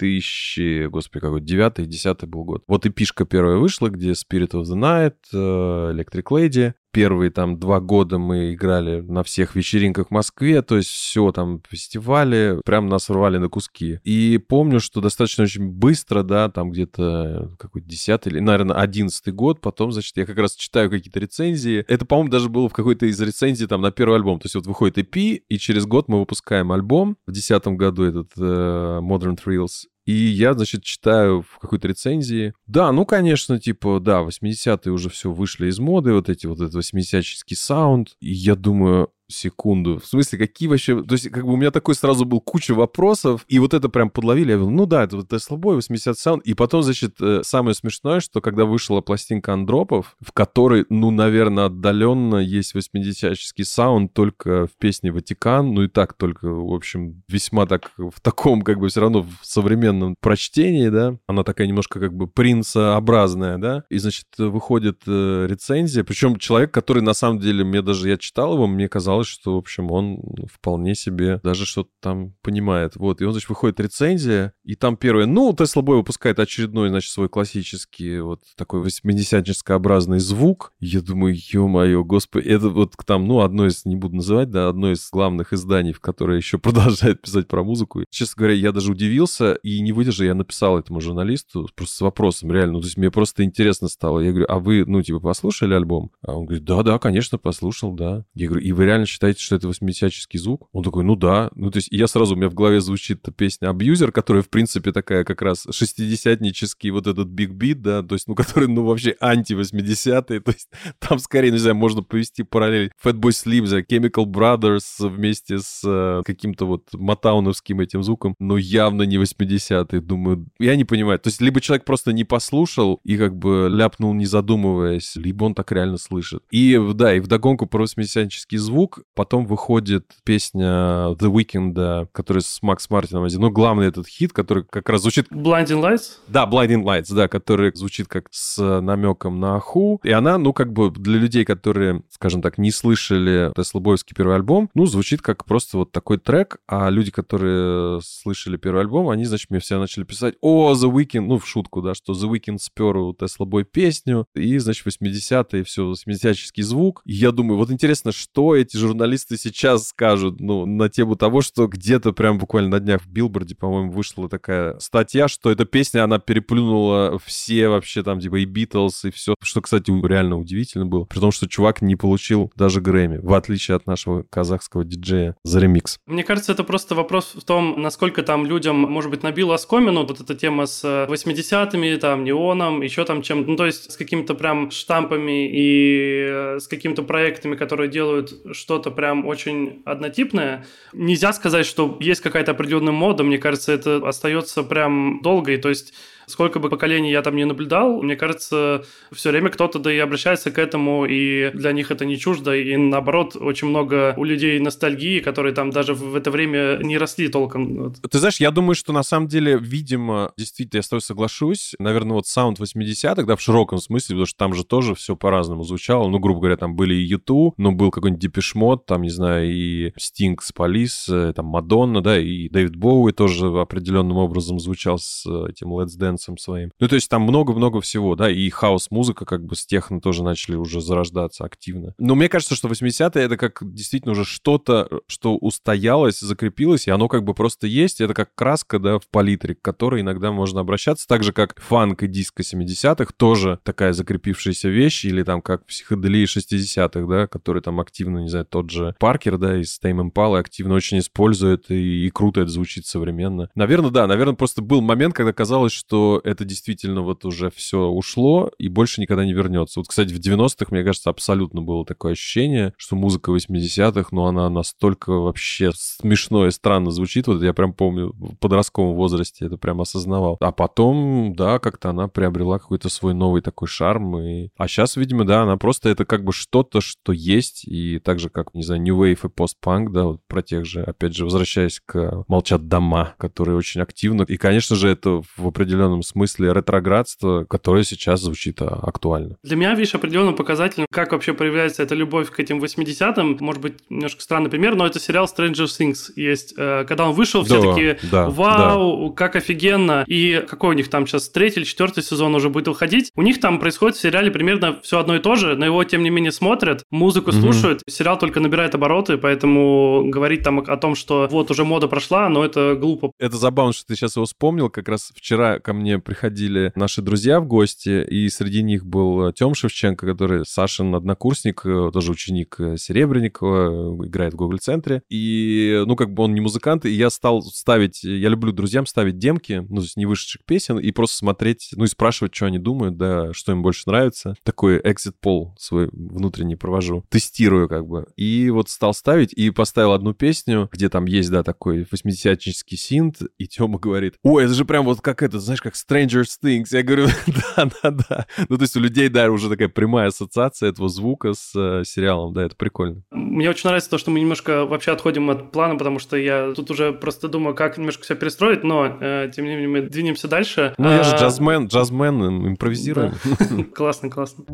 2000, господи, какой, 9 10 был год. Вот и пишка первая вышла, где Spirit of the Night, э, Electric Lady. Первые там два года мы играли на всех вечеринках в Москве, то есть все там фестивали, прям нас рвали на куски. И помню, что достаточно очень быстро, да, там где-то какой-то 10 или, наверное, 11 год, потом, значит, я как раз читаю какие-то рецензии. Это, по-моему, даже было в какой-то из рецензий там на первый альбом. То есть вот выходит EP, и через год мы выпускаем альбом. В 2010 году этот э, Modern Thrills. И я, значит, читаю в какой-то рецензии. Да, ну, конечно, типа, да, 80-е уже все вышли из моды, вот эти вот этот 80-ческий саунд. И я думаю, секунду. В смысле, какие вообще... То есть, как бы у меня такой сразу был куча вопросов, и вот это прям подловили. Я говорю, ну да, это вот Tesla Boy, 80 саунд. И потом, значит, э, самое смешное, что когда вышла пластинка андропов, в которой, ну, наверное, отдаленно есть 80-ческий саунд только в песне «Ватикан», ну и так только, в общем, весьма так в таком, как бы, все равно в современном прочтении, да, она такая немножко как бы принцеобразная, да, и, значит, выходит э, рецензия, причем человек, который, на самом деле, мне даже, я читал его, мне казалось, что, в общем, он вполне себе даже что-то там понимает. Вот, и он, значит, выходит рецензия, и там первое, ну, Tesla Boy выпускает очередной, значит, свой классический вот такой 80-образный звук. Я думаю, ё-моё, господи, это вот там, ну, одно из, не буду называть, да, одно из главных изданий, в которое еще [laughs] продолжает писать про музыку. Честно говоря, я даже удивился и не выдержал, я написал этому журналисту просто с вопросом, реально, ну, то есть мне просто интересно стало. Я говорю, а вы, ну, типа, послушали альбом? А он говорит, да-да, конечно, послушал, да. Я говорю, и вы реально считаете, что это 80-ческий звук? Он такой, ну да. Ну, то есть я сразу, у меня в голове звучит песня «Абьюзер», которая, в принципе, такая как раз шестидесятнический вот этот биг бит, да, то есть, ну, [laughs] который, ну, вообще анти-80-е, то есть [laughs] там скорее, не знаю, можно повести параллель Fatboy Slim, за Chemical Brothers вместе с э, каким-то вот матауновским этим звуком, но явно не 80-е, думаю, я не понимаю, то есть либо человек просто не послушал и как бы ляпнул, не задумываясь, либо он так реально слышит. И, да, и вдогонку про 80-ческий звук, потом выходит песня The Weeknd, которая с Макс Мартином один, ну, главный этот хит, который как раз звучит... Blinding Lights? Да, Blinding Lights, да, который звучит как с намеком на Аху. И она, ну, как бы для людей, которые, скажем так, не слышали Тесла Бойовский первый альбом, ну, звучит как просто вот такой трек, а люди, которые слышали первый альбом, они, значит, мне все начали писать, о, The Weeknd, ну, в шутку, да, что The Weeknd спер у Tesla Boy песню, и, значит, 80-е, все, 80-ческий звук. И я думаю, вот интересно, что эти журналисты сейчас скажут, ну, на тему того, что где-то прям буквально на днях в Билборде, по-моему, вышла такая статья, что эта песня, она переплюнула все вообще там, типа, и Битлз, и все, что, кстати, реально удивительно было, при том, что чувак не получил даже Грэмми, в отличие от нашего казахского диджея за ремикс. Мне кажется, это просто вопрос в том, насколько там людям, может быть, набило оскомину вот эта тема с 80-ми, там, неоном, еще там чем ну, то есть с какими-то прям штампами и э, с какими-то проектами, которые делают что-то прям очень однотипное. Нельзя сказать, что есть какая-то определенная мода, мне кажется, это остается прям долго, и то есть сколько бы поколений я там не наблюдал, мне кажется, все время кто-то да и обращается к этому, и для них это не чуждо, и наоборот, очень много у людей ностальгии, которые там даже в это время не росли толком. Ты знаешь, я думаю, что на самом деле, видимо, действительно, я с тобой соглашусь, наверное, вот саунд 80-х, да, в широком смысле, потому что там же тоже все по-разному звучало, ну, грубо говоря, там были и U2, но был какой-нибудь Depeche Mode, там, не знаю, и Стинг с Police, э, там, Мадонна, да, и Дэвид Боуи тоже определенным образом звучал с этим Let's Dance своим. Ну, то есть там много-много всего, да, и хаус-музыка как бы с техно тоже начали уже зарождаться активно. Но мне кажется, что 80-е это как действительно уже что-то, что устоялось, закрепилось, и оно как бы просто есть. Это как краска, да, в палитре, к которой иногда можно обращаться. Так же, как фанк и диско 70-х, тоже такая закрепившаяся вещь, или там как психоделия 60-х, да, который там активно, не знаю, тот же Паркер, да, из Tame Impala активно очень использует, и, и круто это звучит современно. Наверное, да, наверное, просто был момент, когда казалось, что это действительно вот уже все ушло и больше никогда не вернется. Вот, кстати, в 90-х, мне кажется, абсолютно было такое ощущение, что музыка 80-х, ну, она настолько вообще смешно и странно звучит. Вот я прям помню, в подростковом возрасте это прям осознавал. А потом, да, как-то она приобрела какой-то свой новый такой шарм. И... А сейчас, видимо, да, она просто это как бы что-то, что есть. И так же, как, не знаю, New Wave и постпанк, да, вот про тех же, опять же, возвращаясь к «Молчат дома», которые очень активно. И, конечно же, это в определенном смысле ретроградство, которое сейчас звучит а, актуально. Для меня, видишь, определенным показателем, как вообще проявляется эта любовь к этим 80-м, может быть, немножко странный пример, но это сериал Stranger Things есть. Э, когда он вышел, все да, такие, да, вау, да. как офигенно. И какой у них там сейчас третий или четвертый сезон уже будет выходить. У них там происходит в сериале примерно все одно и то же, но его, тем не менее, смотрят, музыку mm-hmm. слушают. Сериал только набирает обороты, поэтому говорить там о том, что вот уже мода прошла, но это глупо. Это забавно, что ты сейчас его вспомнил. Как раз вчера ко мне приходили наши друзья в гости, и среди них был Тём Шевченко, который Сашин однокурсник, э, тоже ученик э, Серебренникова, играет в Google-центре. И, ну, как бы он не музыкант, и я стал ставить, я люблю друзьям ставить демки, ну, не вышедших песен, и просто смотреть, ну, и спрашивать, что они думают, да, что им больше нравится. Такой exit пол свой внутренний провожу. Тестирую, как бы. И вот стал ставить, и поставил одну песню, где там есть, да, такой 80-яческий синт, и Тёма говорит, ой, это же прям вот как это, знаешь, как Stranger Things. Я говорю, [laughs] да, да, да. Ну, то есть у людей, да, уже такая прямая ассоциация этого звука с э, сериалом, да, это прикольно. Мне очень нравится то, что мы немножко вообще отходим от плана, потому что я тут уже просто думаю, как немножко все перестроить, но э, тем не менее мы двинемся дальше. Ну, я же а, джазмен, джазмен, импровизируем. [laughs] Классно, классно.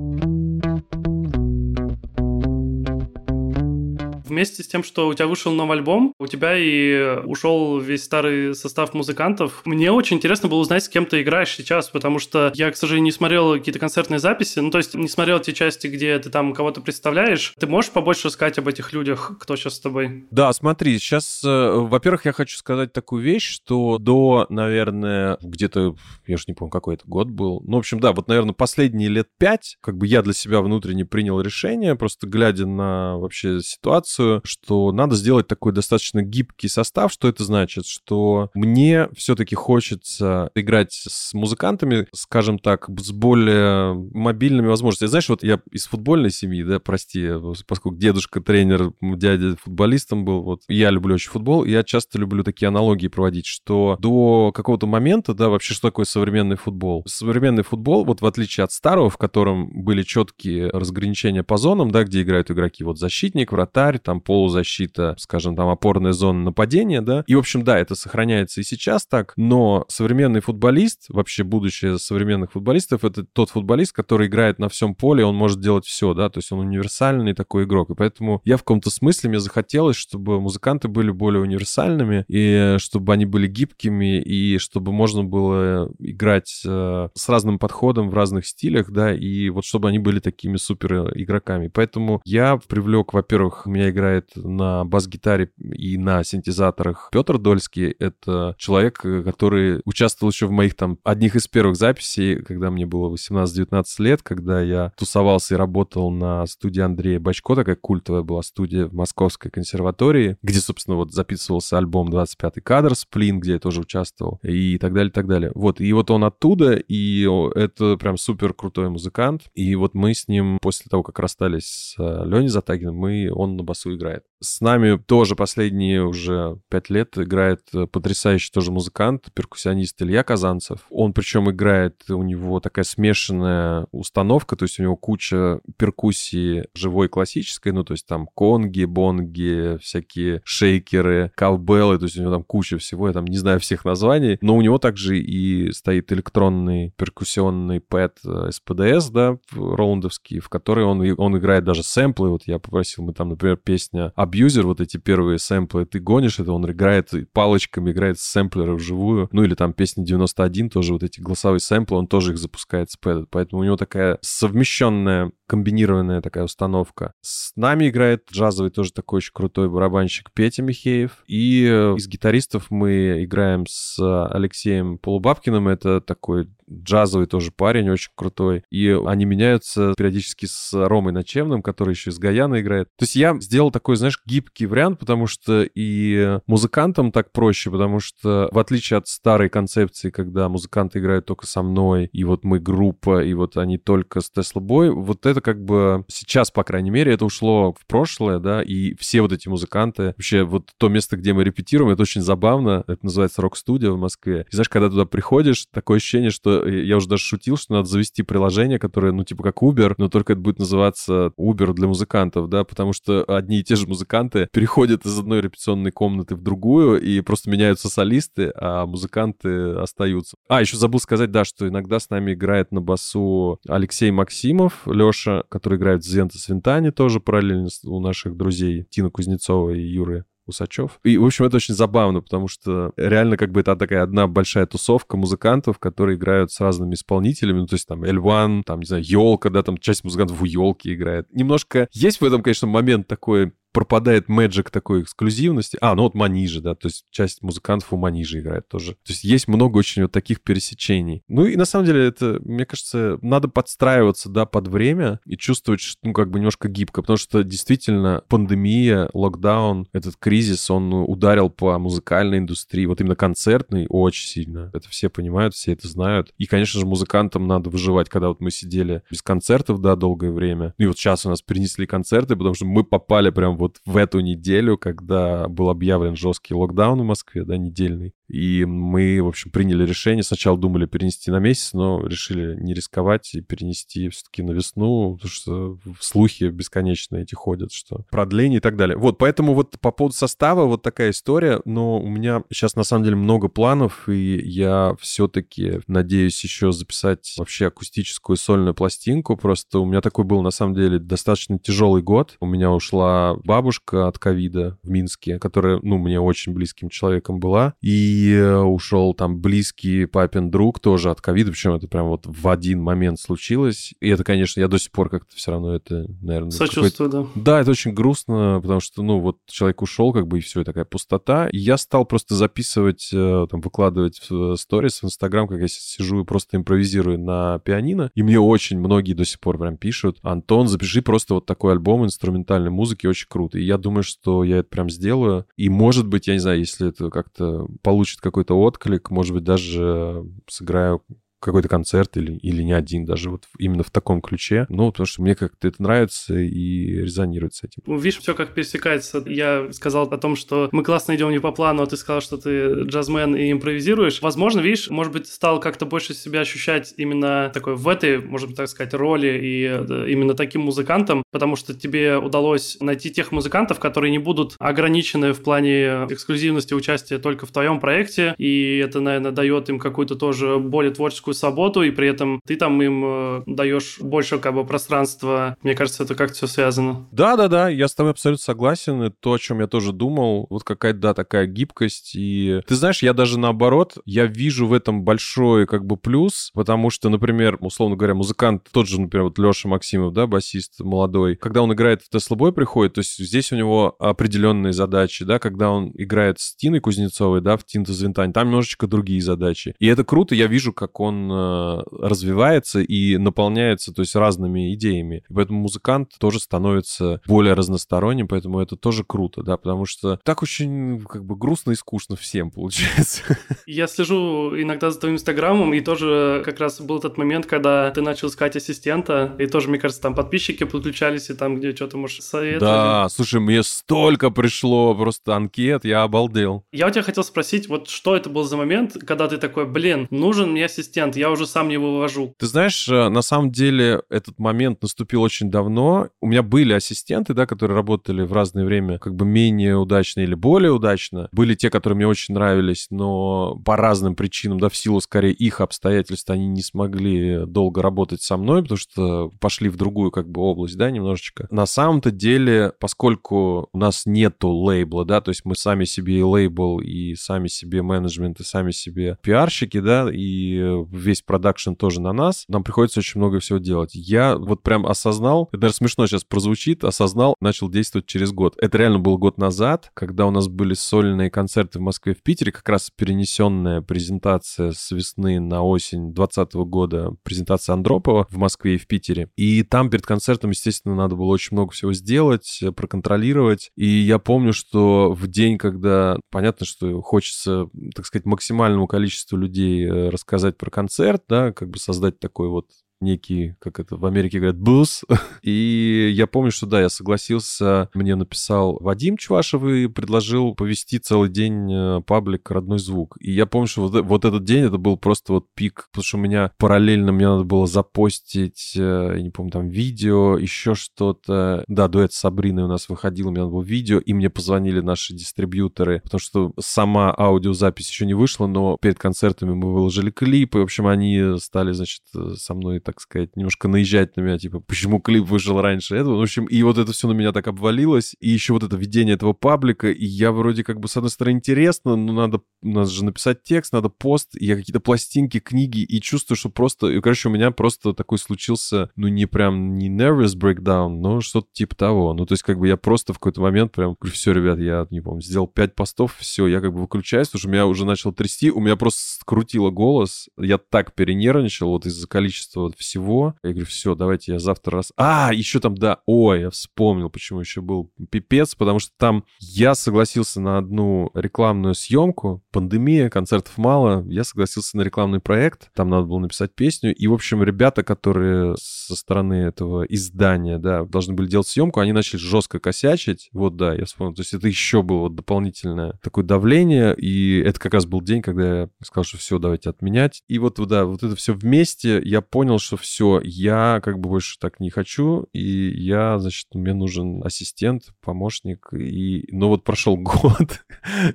Вместе с тем, что у тебя вышел новый альбом, у тебя и ушел весь старый состав музыкантов. Мне очень интересно было узнать, с кем ты играешь сейчас, потому что я, к сожалению, не смотрел какие-то концертные записи, ну, то есть не смотрел те части, где ты там кого-то представляешь. Ты можешь побольше рассказать об этих людях, кто сейчас с тобой? Да, смотри, сейчас, э, во-первых, я хочу сказать такую вещь, что до, наверное, где-то, я же не помню, какой это год был, ну, в общем, да, вот, наверное, последние лет пять, как бы я для себя внутренне принял решение, просто глядя на вообще ситуацию, ситуацию, что надо сделать такой достаточно гибкий состав. Что это значит? Что мне все-таки хочется играть с музыкантами, скажем так, с более мобильными возможностями. Знаешь, вот я из футбольной семьи, да, прости, поскольку дедушка тренер, дядя футболистом был, вот я люблю очень футбол, я часто люблю такие аналогии проводить, что до какого-то момента, да, вообще что такое современный футбол? Современный футбол, вот в отличие от старого, в котором были четкие разграничения по зонам, да, где играют игроки, вот защитник, вратарь, там полузащита, скажем, там опорная зона нападения, да. И, в общем, да, это сохраняется и сейчас так, но современный футболист, вообще будущее современных футболистов, это тот футболист, который играет на всем поле, он может делать все, да, то есть он универсальный такой игрок. И поэтому я в каком-то смысле, мне захотелось, чтобы музыканты были более универсальными, и чтобы они были гибкими, и чтобы можно было играть э, с разным подходом в разных стилях, да, и вот чтобы они были такими супер игроками. Поэтому я привлек, во-первых, меня играет на бас-гитаре и на синтезаторах Петр Дольский. Это человек, который участвовал еще в моих там одних из первых записей, когда мне было 18-19 лет, когда я тусовался и работал на студии Андрея Бачко, такая культовая была студия в Московской консерватории, где, собственно, вот записывался альбом «25-й кадр», «Сплин», где я тоже участвовал, и так далее, так далее. Вот, и вот он оттуда, и это прям супер крутой музыкант. И вот мы с ним после того, как расстались с э, Леней Затагиным, мы, он на басу играет. С нами тоже последние уже пять лет играет потрясающий тоже музыкант, перкуссионист Илья Казанцев. Он причем играет, у него такая смешанная установка, то есть у него куча перкуссии живой классической, ну то есть там конги, бонги, всякие шейкеры, калбеллы, то есть у него там куча всего, я там не знаю всех названий, но у него также и стоит электронный перкуссионный пэт SPDS, да, роландовский, в который он, он играет даже сэмплы, вот я попросил, мы там, например, песня абьюзер, вот эти первые сэмплы, ты гонишь это, он играет палочками, играет с сэмплера вживую. Ну или там песня 91, тоже вот эти голосовые сэмплы, он тоже их запускает с пэда. Поэтому у него такая совмещенная комбинированная такая установка. С нами играет джазовый тоже такой очень крутой барабанщик Петя Михеев. И э, из гитаристов мы играем с Алексеем Полубабкиным. Это такой джазовый тоже парень, очень крутой. И они меняются периодически с Ромой Ночевным, который еще из Гаяна играет. То есть я сделал такой, знаешь, гибкий вариант, потому что и музыкантам так проще, потому что в отличие от старой концепции, когда музыканты играют только со мной, и вот мы группа, и вот они только с Тесла Бой, вот это как бы сейчас, по крайней мере, это ушло в прошлое, да, и все вот эти музыканты, вообще вот то место, где мы репетируем, это очень забавно, это называется рок-студия в Москве. И знаешь, когда туда приходишь, такое ощущение, что я уже даже шутил, что надо завести приложение, которое, ну, типа как Uber, но только это будет называться Uber для музыкантов, да, потому что одни и те же музыканты переходят из одной репетиционной комнаты в другую, и просто меняются солисты, а музыканты остаются. А, еще забыл сказать, да, что иногда с нами играет на басу Алексей Максимов, Леша, который играет в Зента Свинтане, тоже параллельно у наших друзей Тина Кузнецова и Юры Усачев. И, в общем, это очень забавно, потому что реально как бы это такая одна большая тусовка музыкантов, которые играют с разными исполнителями. Ну, то есть там Эльван, там, не знаю, Елка, да, там часть музыкантов у Елки играет. Немножко есть в этом, конечно, момент такой пропадает мэджик такой эксклюзивности. А, ну вот Манижи, да, то есть часть музыкантов у Манижи играет тоже. То есть есть много очень вот таких пересечений. Ну и на самом деле это, мне кажется, надо подстраиваться, да, под время и чувствовать, ну, как бы немножко гибко, потому что действительно пандемия, локдаун, этот кризис, он ударил по музыкальной индустрии, вот именно концертной, очень сильно. Это все понимают, все это знают. И, конечно же, музыкантам надо выживать, когда вот мы сидели без концертов, да, долгое время. Ну и вот сейчас у нас принесли концерты, потому что мы попали прям вот вот в эту неделю, когда был объявлен жесткий локдаун в Москве, да, недельный, и мы, в общем, приняли решение. Сначала думали перенести на месяц, но решили не рисковать и перенести все-таки на весну, потому что слухи бесконечно эти ходят, что продление и так далее. Вот, поэтому вот по поводу состава вот такая история, но у меня сейчас на самом деле много планов, и я все-таки надеюсь еще записать вообще акустическую сольную пластинку. Просто у меня такой был на самом деле достаточно тяжелый год. У меня ушла бабушка от ковида в Минске, которая, ну, мне очень близким человеком была, и Ушел там близкий папин друг тоже от ковида, причем это прям вот в один момент случилось. И это, конечно, я до сих пор как-то все равно это, наверное... Сочувствую, да. Да, это очень грустно, потому что, ну, вот человек ушел, как бы, и все, и такая пустота. И я стал просто записывать, э, там, выкладывать в э, сторис в Инстаграм, как я сижу и просто импровизирую на пианино. И мне очень многие до сих пор прям пишут, Антон, запиши просто вот такой альбом инструментальной музыки, очень круто. И я думаю, что я это прям сделаю. И, может быть, я не знаю, если это как-то получится получит какой-то отклик, может быть, даже сыграю какой-то концерт или, или не один, даже вот именно в таком ключе. Ну, потому что мне как-то это нравится и резонирует с этим. Ну, видишь, все как пересекается. Я сказал о том, что мы классно идем не по плану, а ты сказал, что ты джазмен и импровизируешь. Возможно, видишь, может быть, стал как-то больше себя ощущать именно такой в этой, можно так сказать, роли и именно таким музыкантом, потому что тебе удалось найти тех музыкантов, которые не будут ограничены в плане эксклюзивности участия только в твоем проекте, и это, наверное, дает им какую-то тоже более творческую свободу, и при этом ты там им э, даешь больше как бы пространства. Мне кажется, это как-то все связано. Да-да-да, я с тобой абсолютно согласен. Это то, о чем я тоже думал. Вот какая-то, да, такая гибкость. И ты знаешь, я даже наоборот, я вижу в этом большой как бы плюс, потому что, например, условно говоря, музыкант, тот же, например, вот Леша Максимов, да, басист молодой, когда он играет в Теслобой приходит, то есть здесь у него определенные задачи, да, когда он играет с Тиной Кузнецовой, да, в Тинта Звентань, там немножечко другие задачи. И это круто, я вижу, как он он э, развивается и наполняется, то есть разными идеями. И поэтому музыкант тоже становится более разносторонним, поэтому это тоже круто, да, потому что так очень как бы грустно и скучно всем [laughs] получается. Я слежу иногда за твоим инстаграмом, и тоже как раз был тот момент, когда ты начал искать ассистента, и тоже, мне кажется, там подписчики подключались, и там где что-то, может, советовали. Да, слушай, мне столько пришло просто анкет, я обалдел. Я у тебя хотел спросить, вот что это был за момент, когда ты такой, блин, нужен мне ассистент, я уже сам не вывожу. Ты знаешь, э, на самом деле этот момент наступил очень давно. У меня были ассистенты, да, которые работали в разное время как бы менее удачно или более удачно. Были те, которые мне очень нравились, но по разным причинам, да, в силу скорее их обстоятельств, они не смогли долго работать со мной, потому что пошли в другую как бы область, да, немножечко. На самом-то деле, поскольку у нас нету лейбла, да, то есть мы сами себе и лейбл, и сами себе менеджмент, и сами себе пиарщики, да, и весь продакшн тоже на нас, нам приходится очень много всего делать. Я вот прям осознал, это даже смешно сейчас прозвучит, осознал, начал действовать через год. Это реально был год назад, когда у нас были сольные концерты в Москве в Питере, как раз перенесенная презентация с весны на осень 2020 года, презентация Андропова в Москве и в Питере. И там перед концертом, естественно, надо было очень много всего сделать, проконтролировать. И я помню, что в день, когда понятно, что хочется, так сказать, максимальному количеству людей э, рассказать про концерт, да, как бы создать такой вот некий, как это в Америке говорят, бус. [laughs] И я помню, что да, я согласился, мне написал Вадим Чувашев и предложил повести целый день э, паблик «Родной звук». И я помню, что вот, вот этот день, это был просто вот пик, потому что у меня параллельно мне надо было запостить, э, я не помню, там видео, еще что-то. Да, дуэт с Сабриной у нас выходил, меня надо было видео, и мне позвонили наши дистрибьюторы, потому что сама аудиозапись еще не вышла, но перед концертами мы выложили клип, и, в общем, они стали, значит, со мной так сказать, немножко наезжать на меня, типа, почему клип вышел раньше этого. В общем, и вот это все на меня так обвалилось, и еще вот это ведение этого паблика, и я вроде как бы, с одной стороны, интересно, но надо, надо же написать текст, надо пост, я какие-то пластинки, книги, и чувствую, что просто, и, короче, у меня просто такой случился, ну, не прям, не nervous breakdown, но что-то типа того. Ну, то есть, как бы я просто в какой-то момент прям говорю, все, ребят, я, не помню, сделал пять постов, все, я как бы выключаюсь, что меня уже начал трясти, у меня просто скрутило голос, я так перенервничал вот из-за количества всего. Я говорю, все, давайте я завтра раз... А, еще там, да, ой, я вспомнил, почему еще был пипец, потому что там я согласился на одну рекламную съемку, пандемия, концертов мало, я согласился на рекламный проект, там надо было написать песню, и, в общем, ребята, которые со стороны этого издания, да, должны были делать съемку, они начали жестко косячить, вот, да, я вспомнил, то есть это еще было вот дополнительное такое давление, и это как раз был день, когда я сказал, что все, давайте отменять, и вот, да, вот это все вместе, я понял, что все, я как бы больше так не хочу, и я, значит, мне нужен ассистент, помощник, и, ну вот прошел [laughs] год,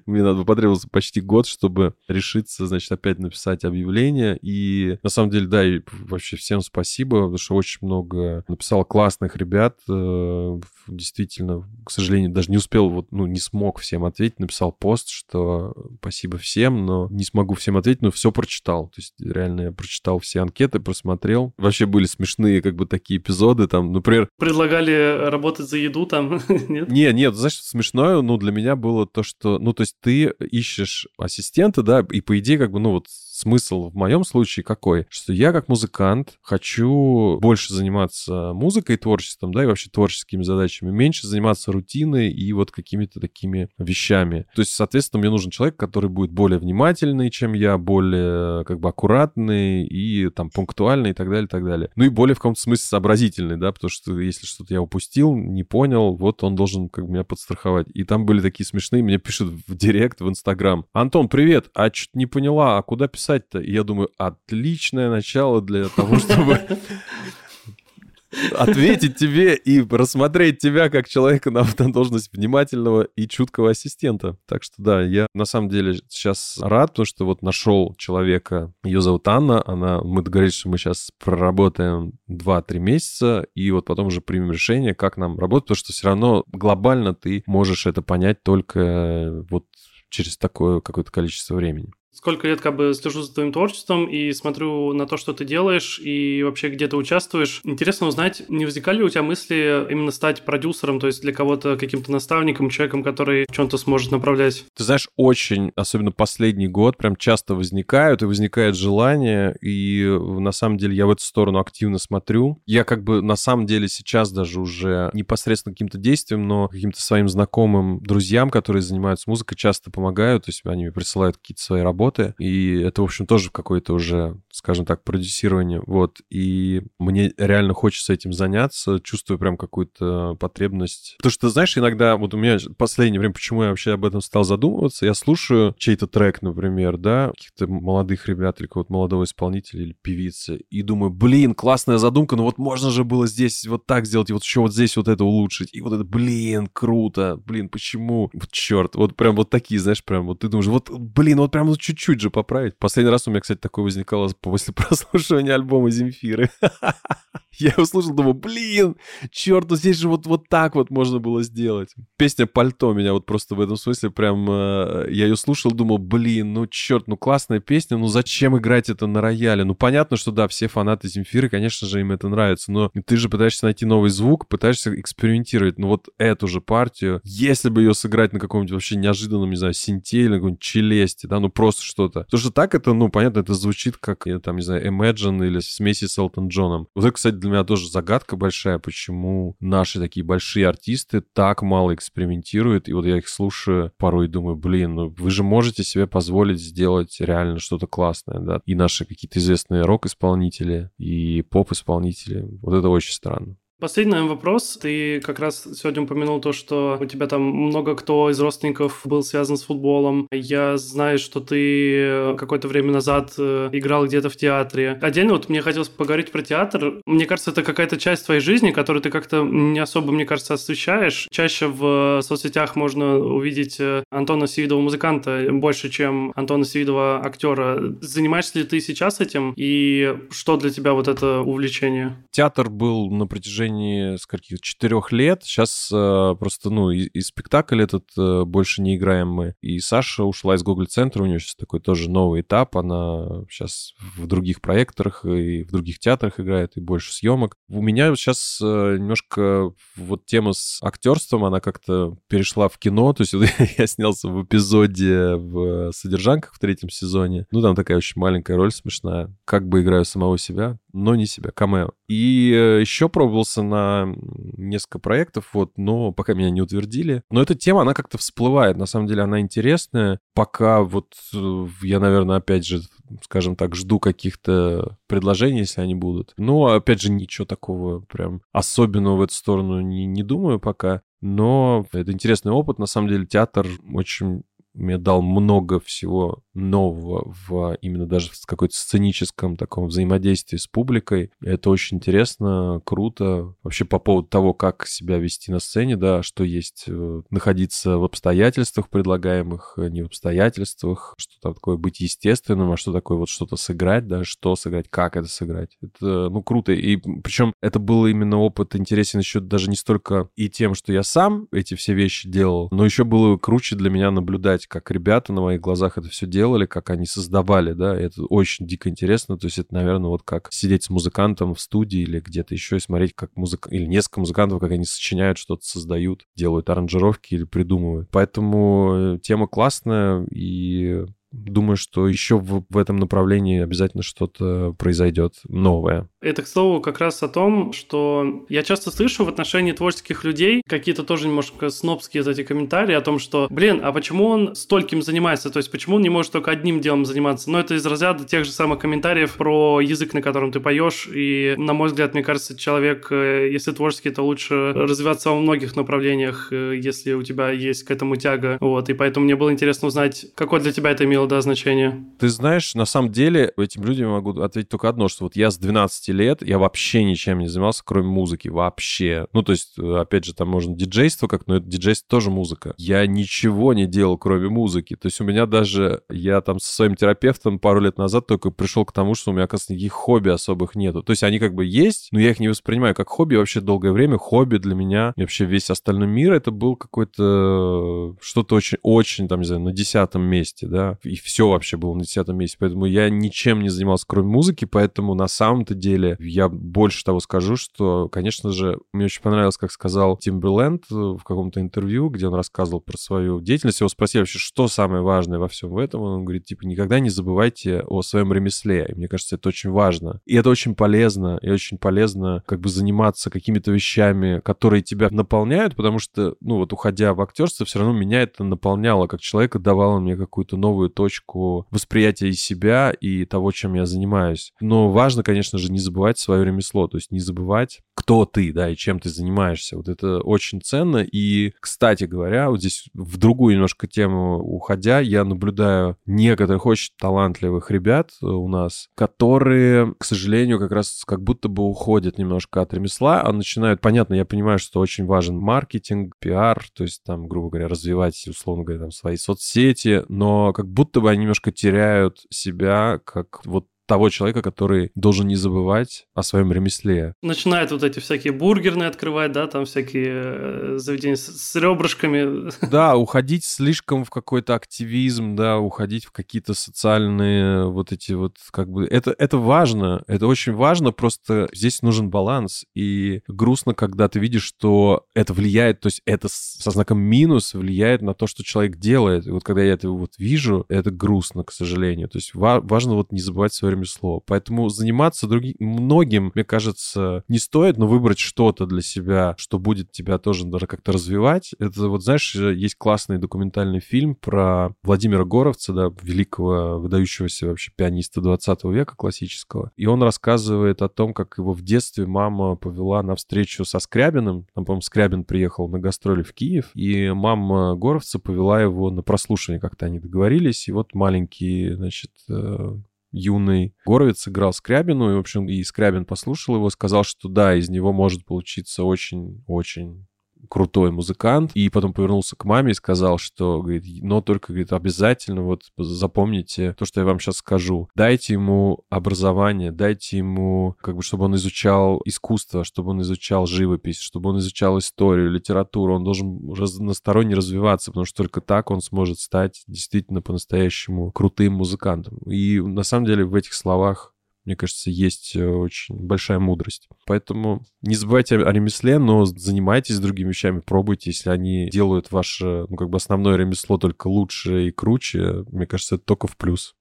мне надо потребовался почти год, чтобы решиться, значит, опять написать объявление, и на самом деле, да, и вообще всем спасибо, потому что очень много написал классных ребят, э, действительно, к сожалению, даже не успел, вот, ну, не смог всем ответить, написал пост, что спасибо всем, но не смогу всем ответить, но все прочитал, то есть реально я прочитал все анкеты, просмотрел, вообще были смешные как бы такие эпизоды, там, например... Предлагали работать за еду там, [laughs] нет? Не, нет, знаешь, смешное, ну, для меня было то, что, ну, то есть ты ищешь ассистента, да, и по идее, как бы, ну, вот смысл в моем случае какой? Что я как музыкант хочу больше заниматься музыкой, творчеством, да, и вообще творческими задачами, меньше заниматься рутиной и вот какими-то такими вещами. То есть, соответственно, мне нужен человек, который будет более внимательный, чем я, более как бы аккуратный и там пунктуальный и так далее, и так далее. Ну и более в каком-то смысле сообразительный, да, потому что если что-то я упустил, не понял, вот он должен как бы меня подстраховать. И там были такие смешные, мне пишут в директ, в Инстаграм. Антон, привет, а что-то не поняла, а куда писать? Писать-то? И я думаю, отличное начало для того, чтобы ответить тебе и рассмотреть тебя как человека на, должность внимательного и чуткого ассистента. Так что да, я на самом деле сейчас рад, потому что вот нашел человека, ее зовут Анна, она, мы договорились, что мы сейчас проработаем 2-3 месяца, и вот потом уже примем решение, как нам работать, потому что все равно глобально ты можешь это понять только вот через такое какое-то количество времени. Сколько лет как бы слежу за твоим творчеством и смотрю на то, что ты делаешь, и вообще где ты участвуешь. Интересно узнать, не возникали ли у тебя мысли именно стать продюсером, то есть для кого-то каким-то наставником, человеком, который в чем-то сможет направлять? Ты знаешь, очень, особенно последний год, прям часто возникают, и возникает желание, и на самом деле я в эту сторону активно смотрю. Я как бы на самом деле сейчас даже уже непосредственно каким-то действием, но каким-то своим знакомым, друзьям, которые занимаются музыкой, часто помогаю, то есть они мне присылают какие-то свои работы, и это, в общем, тоже какое-то уже, скажем так, продюсирование, вот, и мне реально хочется этим заняться, чувствую прям какую-то потребность. Потому что, знаешь, иногда, вот у меня в последнее время, почему я вообще об этом стал задумываться, я слушаю чей-то трек, например, да, каких-то молодых ребят или какого-то молодого исполнителя или певицы, и думаю, блин, классная задумка, но вот можно же было здесь вот так сделать, и вот еще вот здесь вот это улучшить, и вот это, блин, круто, блин, почему? Вот черт, вот прям вот такие, знаешь, прям вот ты думаешь, вот, блин, вот прям вот чуть-чуть же поправить. Последний раз у меня, кстати, такое возникало после [laughs] прослушивания альбома Земфиры. [laughs] Я его слушал, думаю, блин, черт, ну здесь же вот, вот так вот можно было сделать. Песня «Пальто» меня вот просто в этом смысле прям... Э, я ее слушал, думал, блин, ну черт, ну классная песня, ну зачем играть это на рояле? Ну понятно, что да, все фанаты Земфиры, конечно же, им это нравится, но ты же пытаешься найти новый звук, пытаешься экспериментировать. Ну вот эту же партию, если бы ее сыграть на каком-нибудь вообще неожиданном, не знаю, синте или на каком-нибудь челесте, да, ну просто что-то. Потому что так это, ну понятно, это звучит как, я там, не знаю, Imagine или смеси с Элтон Джоном. Вот это, кстати, для меня тоже загадка большая, почему наши такие большие артисты так мало экспериментируют. И вот я их слушаю порой думаю, блин, ну вы же можете себе позволить сделать реально что-то классное, да. И наши какие-то известные рок-исполнители, и поп-исполнители. Вот это очень странно. Последний наверное, вопрос. Ты как раз сегодня упомянул то, что у тебя там много кто из родственников был связан с футболом. Я знаю, что ты какое-то время назад э, играл где-то в театре. Отдельно вот мне хотелось поговорить про театр. Мне кажется, это какая-то часть твоей жизни, которую ты как-то не особо, мне кажется, освещаешь. Чаще в соцсетях можно увидеть э, Антона Свидова музыканта больше, чем Антона Свидова актера. Занимаешься ли ты сейчас этим? И что для тебя вот это увлечение? Театр был на протяжении протяжении скольких четырех лет. Сейчас э, просто, ну, и, и спектакль этот э, больше не играем мы. И Саша ушла из Google центра у нее сейчас такой тоже новый этап. Она сейчас в других проекторах и в других театрах играет, и больше съемок. У меня сейчас э, немножко вот тема с актерством, она как-то перешла в кино. То есть [laughs] я снялся в эпизоде в «Содержанках» в третьем сезоне. Ну, там такая очень маленькая роль смешная. Как бы играю самого себя, но не себя, камео. И э, еще пробовался на несколько проектов, вот, но пока меня не утвердили. Но эта тема, она как-то всплывает. На самом деле она интересная. Пока вот э, я, наверное, опять же, скажем так, жду каких-то предложений, если они будут. Но, опять же, ничего такого прям особенного в эту сторону не, не думаю пока. Но это интересный опыт. На самом деле театр очень мне дал много всего нового в именно даже в какой-то сценическом таком взаимодействии с публикой. Это очень интересно, круто. Вообще по поводу того, как себя вести на сцене, да, что есть э, находиться в обстоятельствах предлагаемых, э, не в обстоятельствах, что такое быть естественным, а что такое вот что-то сыграть, да, что сыграть, как это сыграть. Это, ну, круто. И причем это был именно опыт интересен еще даже не столько и тем, что я сам эти все вещи делал, но еще было круче для меня наблюдать, как ребята на моих глазах это все делали, как они создавали, да, это очень дико интересно, то есть это, наверное, вот как сидеть с музыкантом в студии или где-то еще и смотреть, как музыка, или несколько музыкантов, как они сочиняют, что-то создают, делают аранжировки или придумывают. Поэтому э, тема классная, и думаю, что еще в, в этом направлении обязательно что-то произойдет новое. Это, к слову, как раз о том, что я часто слышу в отношении творческих людей какие-то тоже немножко снобские вот эти комментарии о том, что, блин, а почему он стольким занимается? То есть, почему он не может только одним делом заниматься? Но это из разряда тех же самых комментариев про язык, на котором ты поешь. И, на мой взгляд, мне кажется, человек, э, если творческий, то лучше развиваться во многих направлениях, э, если у тебя есть к этому тяга. Вот, и поэтому мне было интересно узнать, какое для тебя это имело, да, значение. Ты знаешь, на самом деле, этим людям я могу ответить только одно, что вот я с 12 лет, я вообще ничем не занимался, кроме музыки, вообще. Ну, то есть, опять же, там можно диджейство как, но это диджейство тоже музыка. Я ничего не делал, кроме музыки. То есть у меня даже, я там со своим терапевтом пару лет назад только пришел к тому, что у меня, оказывается, никаких хобби особых нету. То есть они как бы есть, но я их не воспринимаю как хобби. Вообще долгое время хобби для меня, и вообще весь остальной мир, это был какой-то что-то очень, очень, там, не знаю, на десятом месте, да. И все вообще было на десятом месте. Поэтому я ничем не занимался, кроме музыки, поэтому на самом-то деле я больше того скажу, что, конечно же, мне очень понравилось, как сказал Тимберленд в каком-то интервью, где он рассказывал про свою деятельность. Его спросили вообще, что самое важное во всем этом. Он говорит, типа, никогда не забывайте о своем ремесле. И мне кажется, это очень важно. И это очень полезно, и очень полезно как бы заниматься какими-то вещами, которые тебя наполняют, потому что, ну вот уходя в актерство, все равно меня это наполняло как человека, давало мне какую-то новую точку восприятия себя и того, чем я занимаюсь. Но важно, конечно же, не забывать свое ремесло, то есть не забывать, кто ты, да, и чем ты занимаешься. Вот это очень ценно. И, кстати говоря, вот здесь в другую немножко тему уходя, я наблюдаю некоторых очень талантливых ребят у нас, которые, к сожалению, как раз как будто бы уходят немножко от ремесла, а начинают, понятно, я понимаю, что очень важен маркетинг, пиар, то есть там, грубо говоря, развивать, условно говоря, там свои соцсети, но как будто бы они немножко теряют себя как вот того человека, который должен не забывать о своем ремесле. Начинает вот эти всякие бургерные открывать, да, там всякие э, заведения с, с ребрышками. [laughs] Да, уходить слишком в какой-то активизм, да, уходить в какие-то социальные вот эти вот как бы... Это, это важно, это очень важно, просто здесь нужен баланс. И грустно, когда ты видишь, что это влияет, то есть это со знаком минус влияет на то, что человек делает. И вот когда я это вот вижу, это грустно, к сожалению. То есть важно вот не забывать свое ремесло. Поэтому заниматься другим, многим, мне кажется, не стоит, но выбрать что-то для себя, что будет тебя тоже даже как-то развивать. Это вот, знаешь, есть классный документальный фильм про Владимира Горовца, да, великого, выдающегося вообще пианиста 20 века классического. И он рассказывает о том, как его в детстве мама повела на встречу со Скрябиным. Там, по-моему, Скрябин приехал на гастроли в Киев, и мама Горовца повела его на прослушивание, как-то они договорились, и вот маленький, значит, э, юный Горовец играл Скрябину, и, в общем, и Скрябин послушал его, сказал, что да, из него может получиться очень-очень крутой музыкант, и потом повернулся к маме и сказал, что, говорит, но только, говорит, обязательно вот запомните то, что я вам сейчас скажу. Дайте ему образование, дайте ему, как бы, чтобы он изучал искусство, чтобы он изучал живопись, чтобы он изучал историю, литературу, он должен разносторонне развиваться, потому что только так он сможет стать действительно по-настоящему крутым музыкантом. И на самом деле в этих словах мне кажется, есть э, очень большая мудрость. Поэтому не забывайте о ремесле, но занимайтесь другими вещами, пробуйте. Если они делают ваше, ну, как бы основное ремесло только лучше и круче, мне кажется, это только в плюс.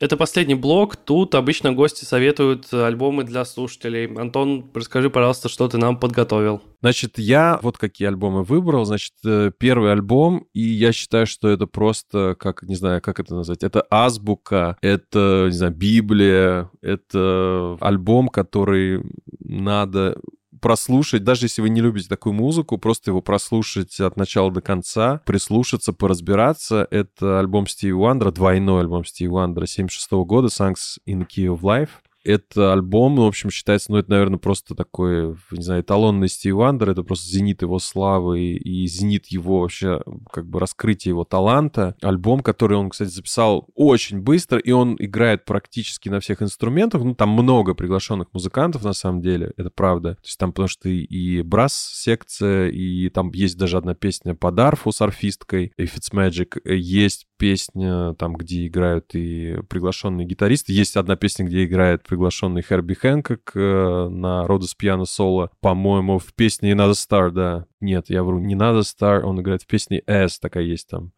Это последний блок. Тут обычно гости советуют альбомы для слушателей. Антон, расскажи, пожалуйста, что ты нам подготовил. Значит, я вот какие альбомы выбрал. Значит, э, первый альбом, и я считаю, что это просто, как, не знаю, как это назвать, это азбука, это, не знаю, Библия, это альбом, который надо прослушать, даже если вы не любите такую музыку, просто его прослушать от начала до конца, прислушаться, поразбираться. Это альбом Стиви Уандера, двойной альбом Стиви Уандера 76 года, Songs in Key of Life это альбом, в общем, считается, ну, это, наверное, просто такой, не знаю, эталонный Стив Вандер, это просто зенит его славы и зенит его вообще, как бы, раскрытие его таланта. Альбом, который он, кстати, записал очень быстро, и он играет практически на всех инструментах. Ну, там много приглашенных музыкантов, на самом деле, это правда. То есть там, потому что и брас-секция, и там есть даже одна песня по дарфу с арфисткой, If It's Magic, есть песня, там, где играют и приглашенные гитаристы. Есть одна песня, где играет приглашенный Херби Хэнкок э, на Rhodes piano соло. По-моему, в песне «Another Star», да. Нет, я вру, не Another Star, он играет в песне As, такая есть там.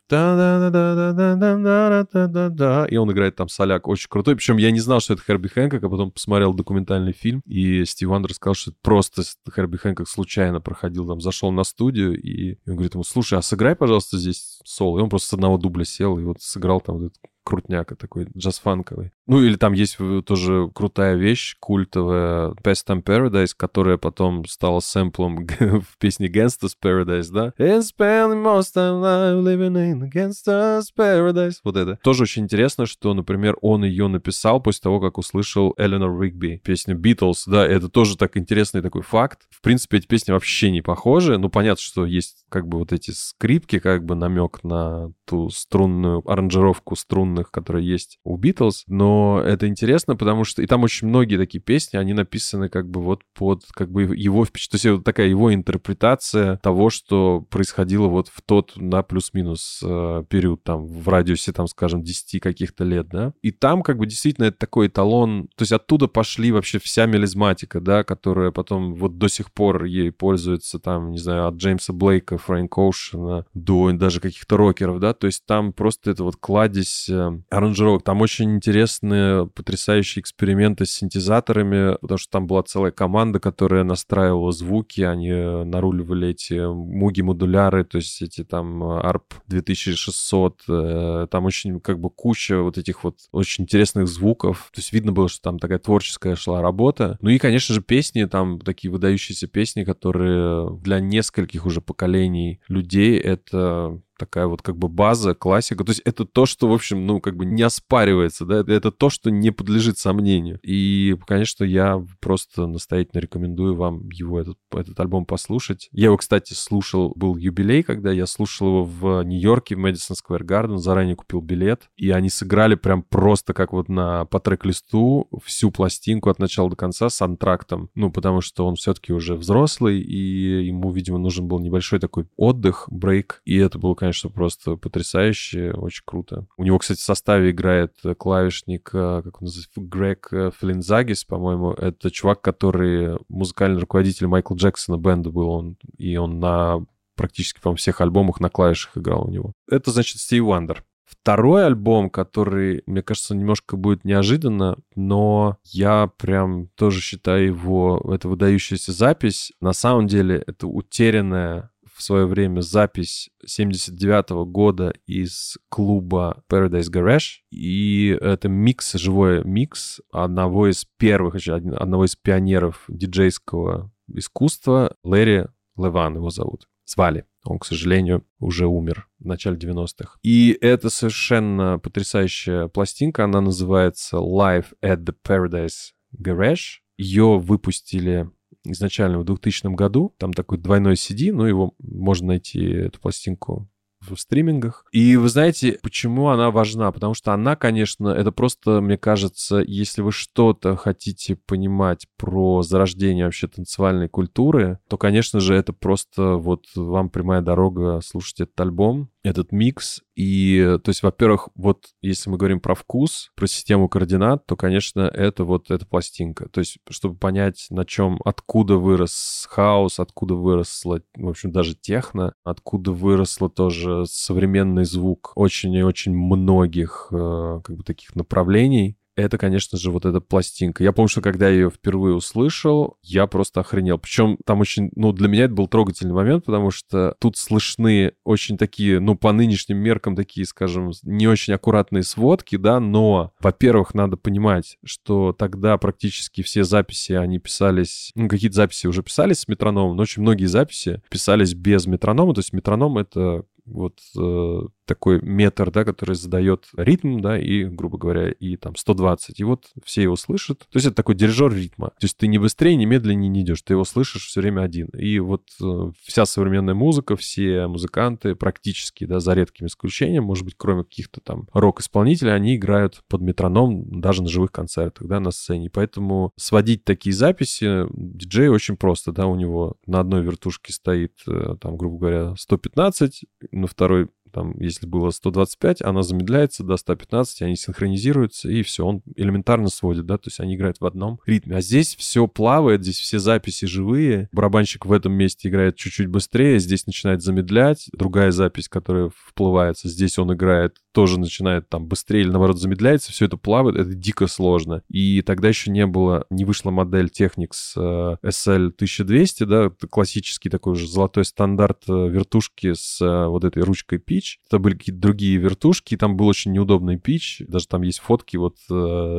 И он играет там соляк очень крутой. Причем я не знал, что это Херби Хэнкок, а потом посмотрел документальный фильм, и Стив Вандер сказал, что это просто Херби Хэнкок случайно проходил там, зашел на студию, и он говорит ему, слушай, а сыграй, пожалуйста, здесь соло. И он просто с одного дубля сел и вот сыграл там вот крутняка такой, джаз-фанковый. Ну, или там есть тоже крутая вещь, культовая Best Time Paradise, которая потом стала сэмплом [laughs] в песне Gangsta's Paradise, да? And spending most life living in Gangsta's Paradise. Вот это. Тоже очень интересно, что, например, он ее написал после того, как услышал Эленор Ригби, песню Beatles, да, это тоже так интересный такой факт. В принципе, эти песни вообще не похожи, ну, понятно, что есть как бы вот эти скрипки, как бы намек на ту струнную аранжировку струн струнных, которые есть у Битлз, но это интересно, потому что и там очень многие такие песни, они написаны как бы вот под как бы его впечатление, то есть вот такая его интерпретация того, что происходило вот в тот на плюс-минус э, период там в радиусе там, скажем, 10 каких-то лет, да, и там как бы действительно это такой эталон, то есть оттуда пошли вообще вся мелизматика, да, которая потом вот до сих пор ей пользуется там, не знаю, от Джеймса Блейка, Фрэнк Оушена до даже каких-то рокеров, да, то есть там просто это вот кладезь э, аранжировок, там очень интересные, потрясающие эксперименты с синтезаторами, потому что там была целая команда, которая настраивала звуки, они наруливали эти муги-модуляры, то есть эти там ARP 2600, э, там очень как бы куча вот этих вот очень интересных звуков, то есть видно было, что там такая творческая шла работа. Ну и, конечно же, песни, там такие выдающиеся песни, которые для нескольких уже поколений людей это такая вот как бы база, классика. То есть это то, что, в общем, ну, как бы не оспаривается, да, это то, что не подлежит сомнению. И, конечно, я просто настоятельно рекомендую вам его, этот, этот альбом послушать. Я его, кстати, слушал, был юбилей, когда я слушал его в Нью-Йорке, в Мэдисон Сквер Гарден, заранее купил билет, и они сыграли прям просто как вот на по трек-листу всю пластинку от начала до конца с антрактом, ну, потому что он все-таки уже взрослый, и ему, видимо, нужен был небольшой такой отдых, брейк, и это было, конечно, конечно, просто потрясающе, очень круто. У него, кстати, в составе играет клавишник, э, как он называется, Грег э, Филлинганес, по-моему. Это чувак, который музыкальный руководитель Майкла Джексона бенда был, он, и он на практически, по всех альбомах на клавишах играл у него. Это, значит, Стиви Вандер. Второй альбом, который, мне кажется, немножко будет неожиданно, но я прям тоже считаю его, это выдающаяся запись. На самом деле, это утерянная в свое время запись 79 -го года из клуба Paradise Garage. И это микс, живой микс одного из первых, одного из пионеров диджейского искусства, Ларри Леван его зовут. Звали. Он, к сожалению, уже умер в начале 90-х. И это совершенно потрясающая пластинка. Она называется Live at the Paradise Garage. Ее выпустили изначально в 2000 году. Там такой двойной CD, ну, его можно найти, эту пластинку в стримингах. И вы знаете, почему она важна? Потому что она, конечно, это просто, мне кажется, если вы что-то хотите понимать про зарождение вообще танцевальной культуры, то, конечно же, это просто вот вам прямая дорога слушать этот альбом этот микс. И, то есть, во-первых, вот если мы говорим про вкус, про систему координат, то, конечно, это вот эта пластинка. То есть, чтобы понять, на чем, откуда вырос хаос, откуда выросла, в общем, даже техно, откуда выросло тоже современный звук очень и очень многих э, как бы таких направлений это, конечно же, вот эта пластинка. Я помню, что когда я ее впервые услышал, я просто охренел. Причем там очень, ну, для меня это был трогательный момент, потому что тут слышны очень такие, ну, по нынешним меркам такие, скажем, не очень аккуратные сводки, да, но, во-первых, надо понимать, что тогда практически все записи, они писались, ну, какие-то записи уже писались с метрономом, но очень многие записи писались без метронома, то есть метроном — это вот э, такой метр, да, который задает ритм, да, и, грубо говоря, и там 120. И вот все его слышат. То есть это такой дирижер ритма. То есть ты не быстрее, не медленнее не идешь, ты его слышишь все время один. И вот э, вся современная музыка, все музыканты практически, да, за редким исключением, может быть, кроме каких-то там рок-исполнителей, они играют под метроном даже на живых концертах, да, на сцене. Поэтому сводить такие записи диджей очень просто, да, у него на одной вертушке стоит, э, там, грубо говоря, 115, на второй там, если было 125, она замедляется до 115, они синхронизируются, и все, он элементарно сводит, да, то есть они играют в одном ритме. А здесь все плавает, здесь все записи живые, барабанщик в этом месте играет чуть-чуть быстрее, здесь начинает замедлять, другая запись, которая вплывается, здесь он играет тоже начинает там быстрее или наоборот замедляется, все это плавает, это дико сложно. И тогда еще не было, не вышла модель Technics э, SL1200, да, классический такой уже золотой стандарт э, вертушки с э, вот этой ручкой P, пич. Это были какие-то другие вертушки, там был очень неудобный пич. Даже там есть фотки вот э,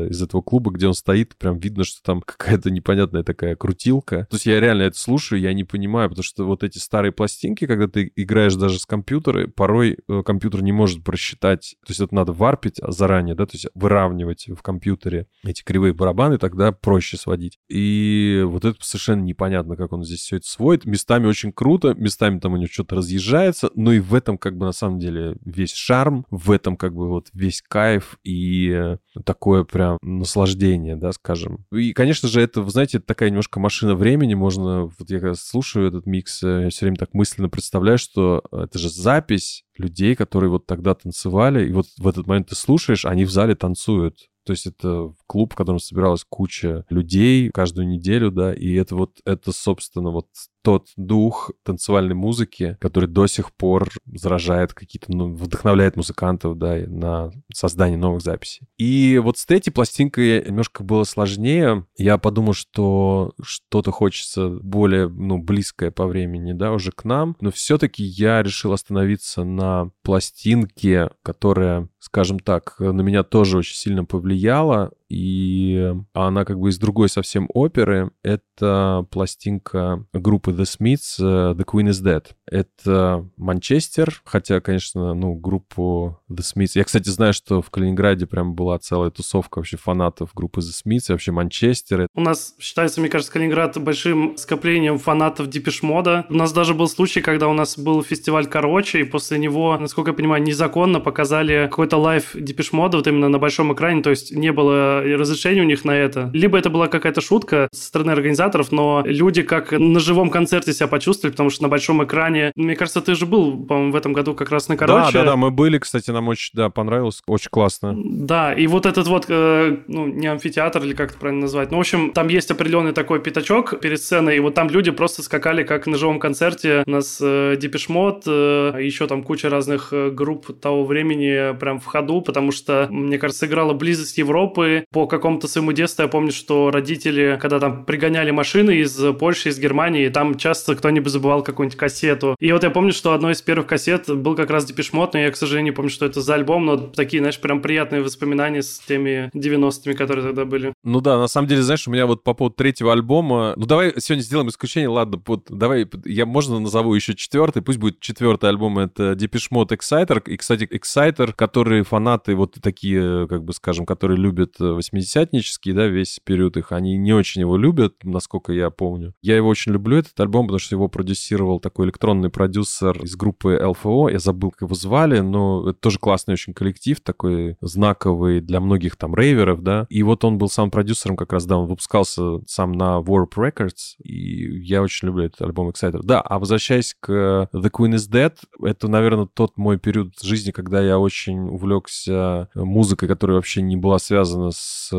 из этого клуба, где он стоит, прям видно, что там [laughs] какая-то непонятная такая крутилка. То есть я реально это слушаю, я не понимаю, потому что вот эти старые пластинки, когда ты играешь даже с компьютера, порой э, компьютер не может просчитать. То есть это надо варпить заранее, да, то есть выравнивать в компьютере эти кривые барабаны, тогда проще сводить. И вот это совершенно непонятно, как он здесь все это сводит. Местами очень круто, местами там у него что-то разъезжается, но и в этом как бы на самом самом деле весь шарм, в этом как бы вот весь кайф и такое прям наслаждение, да, скажем. И, конечно же, это, вы знаете, такая немножко машина времени, можно, вот я когда слушаю этот микс, я все время так мысленно представляю, что это же запись людей, которые вот тогда танцевали, и вот в этот момент ты слушаешь, они в зале танцуют. То есть это клуб, в котором собиралась куча людей каждую неделю, да, и это вот, это, собственно, вот тот дух танцевальной музыки, который до сих пор заражает какие-то, ну, вдохновляет музыкантов, да, на создание новых записей. И вот с третьей пластинкой немножко было сложнее. Я подумал, что что-то хочется более, ну, близкое по времени, да, уже к нам, но все-таки я решил остановиться на пластинке, которая, скажем так, на меня тоже очень сильно повлияла и она как бы из другой совсем оперы. Это пластинка группы The Smiths э, «The Queen is Dead». Это Манчестер, хотя, конечно, ну, группу The Smiths... Я, кстати, знаю, что в Калининграде прям была целая тусовка вообще фанатов группы The Smiths, вообще Манчестер. У нас считается, мне кажется, Калининград большим скоплением фанатов Depeche Mode. У нас даже был случай, когда у нас был фестиваль Короче, и после него, насколько я понимаю, незаконно показали какой-то лайв Depeche Mode вот именно на большом экране, то есть не было разрешения у них на это. Либо это была какая-то шутка со стороны организаторов, но люди как на живом концерте себя почувствовали, потому что на большом экране... Мне кажется, ты же был, по-моему, в этом году как раз на «Короче». Да, да, да, мы были, кстати, нам очень, да, понравилось, очень классно. Да, и вот этот вот, э, ну, не амфитеатр или как это правильно назвать, ну, в общем, там есть определенный такой пятачок перед сценой, и вот там люди просто скакали как на живом концерте. У нас э, Депешмот, э, еще там куча разных э, групп того времени прям в ходу, потому что, мне кажется, играла близость Европы, по какому-то своему детству я помню, что родители, когда там пригоняли машины из Польши, из Германии, там часто кто-нибудь забывал какую-нибудь кассету. И вот я помню, что одной из первых кассет был как раз Депешмот, но я, к сожалению, помню, что это за альбом, но такие, знаешь, прям приятные воспоминания с теми 90-ми, которые тогда были. Ну да, на самом деле, знаешь, у меня вот по поводу третьего альбома, ну давай сегодня сделаем исключение, ладно, вот давай, я можно назову еще четвертый, пусть будет четвертый альбом, это Депешмот Exciter, и, кстати, Exciter, которые фанаты вот такие, как бы скажем, которые любят 80-нический, да, весь период их, они не очень его любят, насколько я помню. Я его очень люблю, этот альбом, потому что его продюсировал такой электронный продюсер из группы LFO, я забыл, как его звали, но это тоже классный очень коллектив, такой знаковый для многих там рейверов, да, и вот он был сам продюсером как раз, да, он выпускался сам на Warp Records, и я очень люблю этот альбом Exciter. Да, а возвращаясь к The Queen is Dead, это, наверное, тот мой период жизни, когда я очень увлекся музыкой, которая вообще не была связана с с,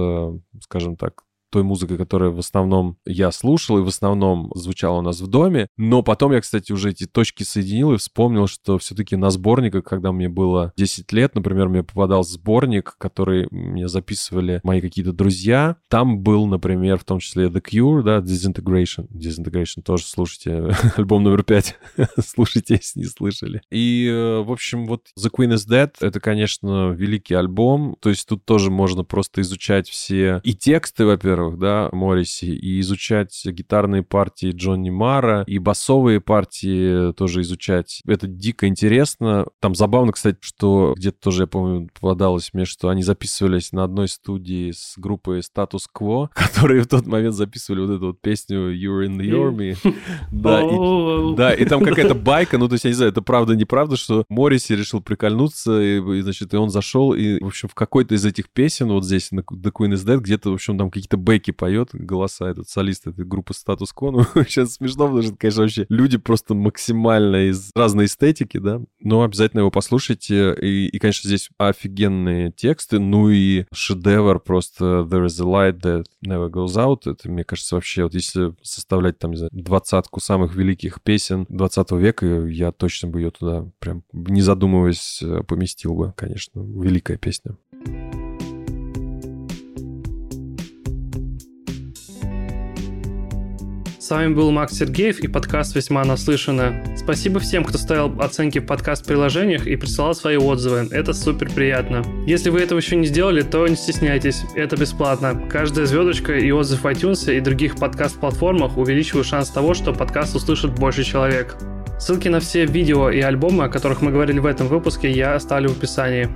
скажем так, той музыкой, которую в основном я слушал и в основном звучала у нас в доме. Но потом я, кстати, уже эти точки соединил и вспомнил, что все-таки на сборниках, когда мне было 10 лет, например, мне попадал сборник, который мне записывали мои какие-то друзья. Там был, например, в том числе The Cure, да, Disintegration. Disintegration тоже слушайте. [laughs] Альбом номер 5. [laughs] слушайте, если не слышали. И, э, в общем, вот The Queen is Dead — это, конечно, великий альбом. То есть тут тоже можно просто изучать все и тексты, во-первых, во-первых, да, Морриси, и изучать гитарные партии Джонни Мара, и басовые партии тоже изучать. Это дико интересно. Там забавно, кстати, что где-то тоже, я помню, попадалось мне, что они записывались на одной студии с группой Status [laughs] Quo, которые в тот момент записывали вот эту вот песню You're in the Army. Да, и, да, и там какая-то байка, ну, то есть, я не знаю, это правда-неправда, что Морриси решил прикольнуться, и, и, значит, и он зашел, и, в общем, в какой-то из этих песен, вот здесь, на The Queen is Dead, где-то, в общем, там какие-то бэки поет, голоса этот солист этой группы Status Quo. Ну, [laughs] сейчас смешно, потому что, конечно, вообще люди просто максимально из разной эстетики, да. Но обязательно его послушайте. И, и, конечно, здесь офигенные тексты. Ну и шедевр просто There is a light that never goes out. Это, мне кажется, вообще, вот если составлять там, не знаю, двадцатку самых великих песен 20 века, я точно бы ее туда прям, не задумываясь, поместил бы, конечно. Великая песня. Вами был Макс Сергеев и подкаст «Весьма наслышано». Спасибо всем, кто ставил оценки в подкаст-приложениях и присылал свои отзывы. Это супер приятно. Если вы этого еще не сделали, то не стесняйтесь. Это бесплатно. Каждая звездочка и отзыв в iTunes и других подкаст-платформах увеличивают шанс того, что подкаст услышит больше человек. Ссылки на все видео и альбомы, о которых мы говорили в этом выпуске, я оставлю в описании.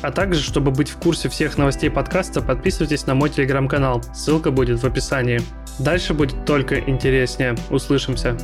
А также, чтобы быть в курсе всех новостей подкаста, подписывайтесь на мой телеграм-канал. Ссылка будет в описании. Дальше будет только интереснее. Услышимся.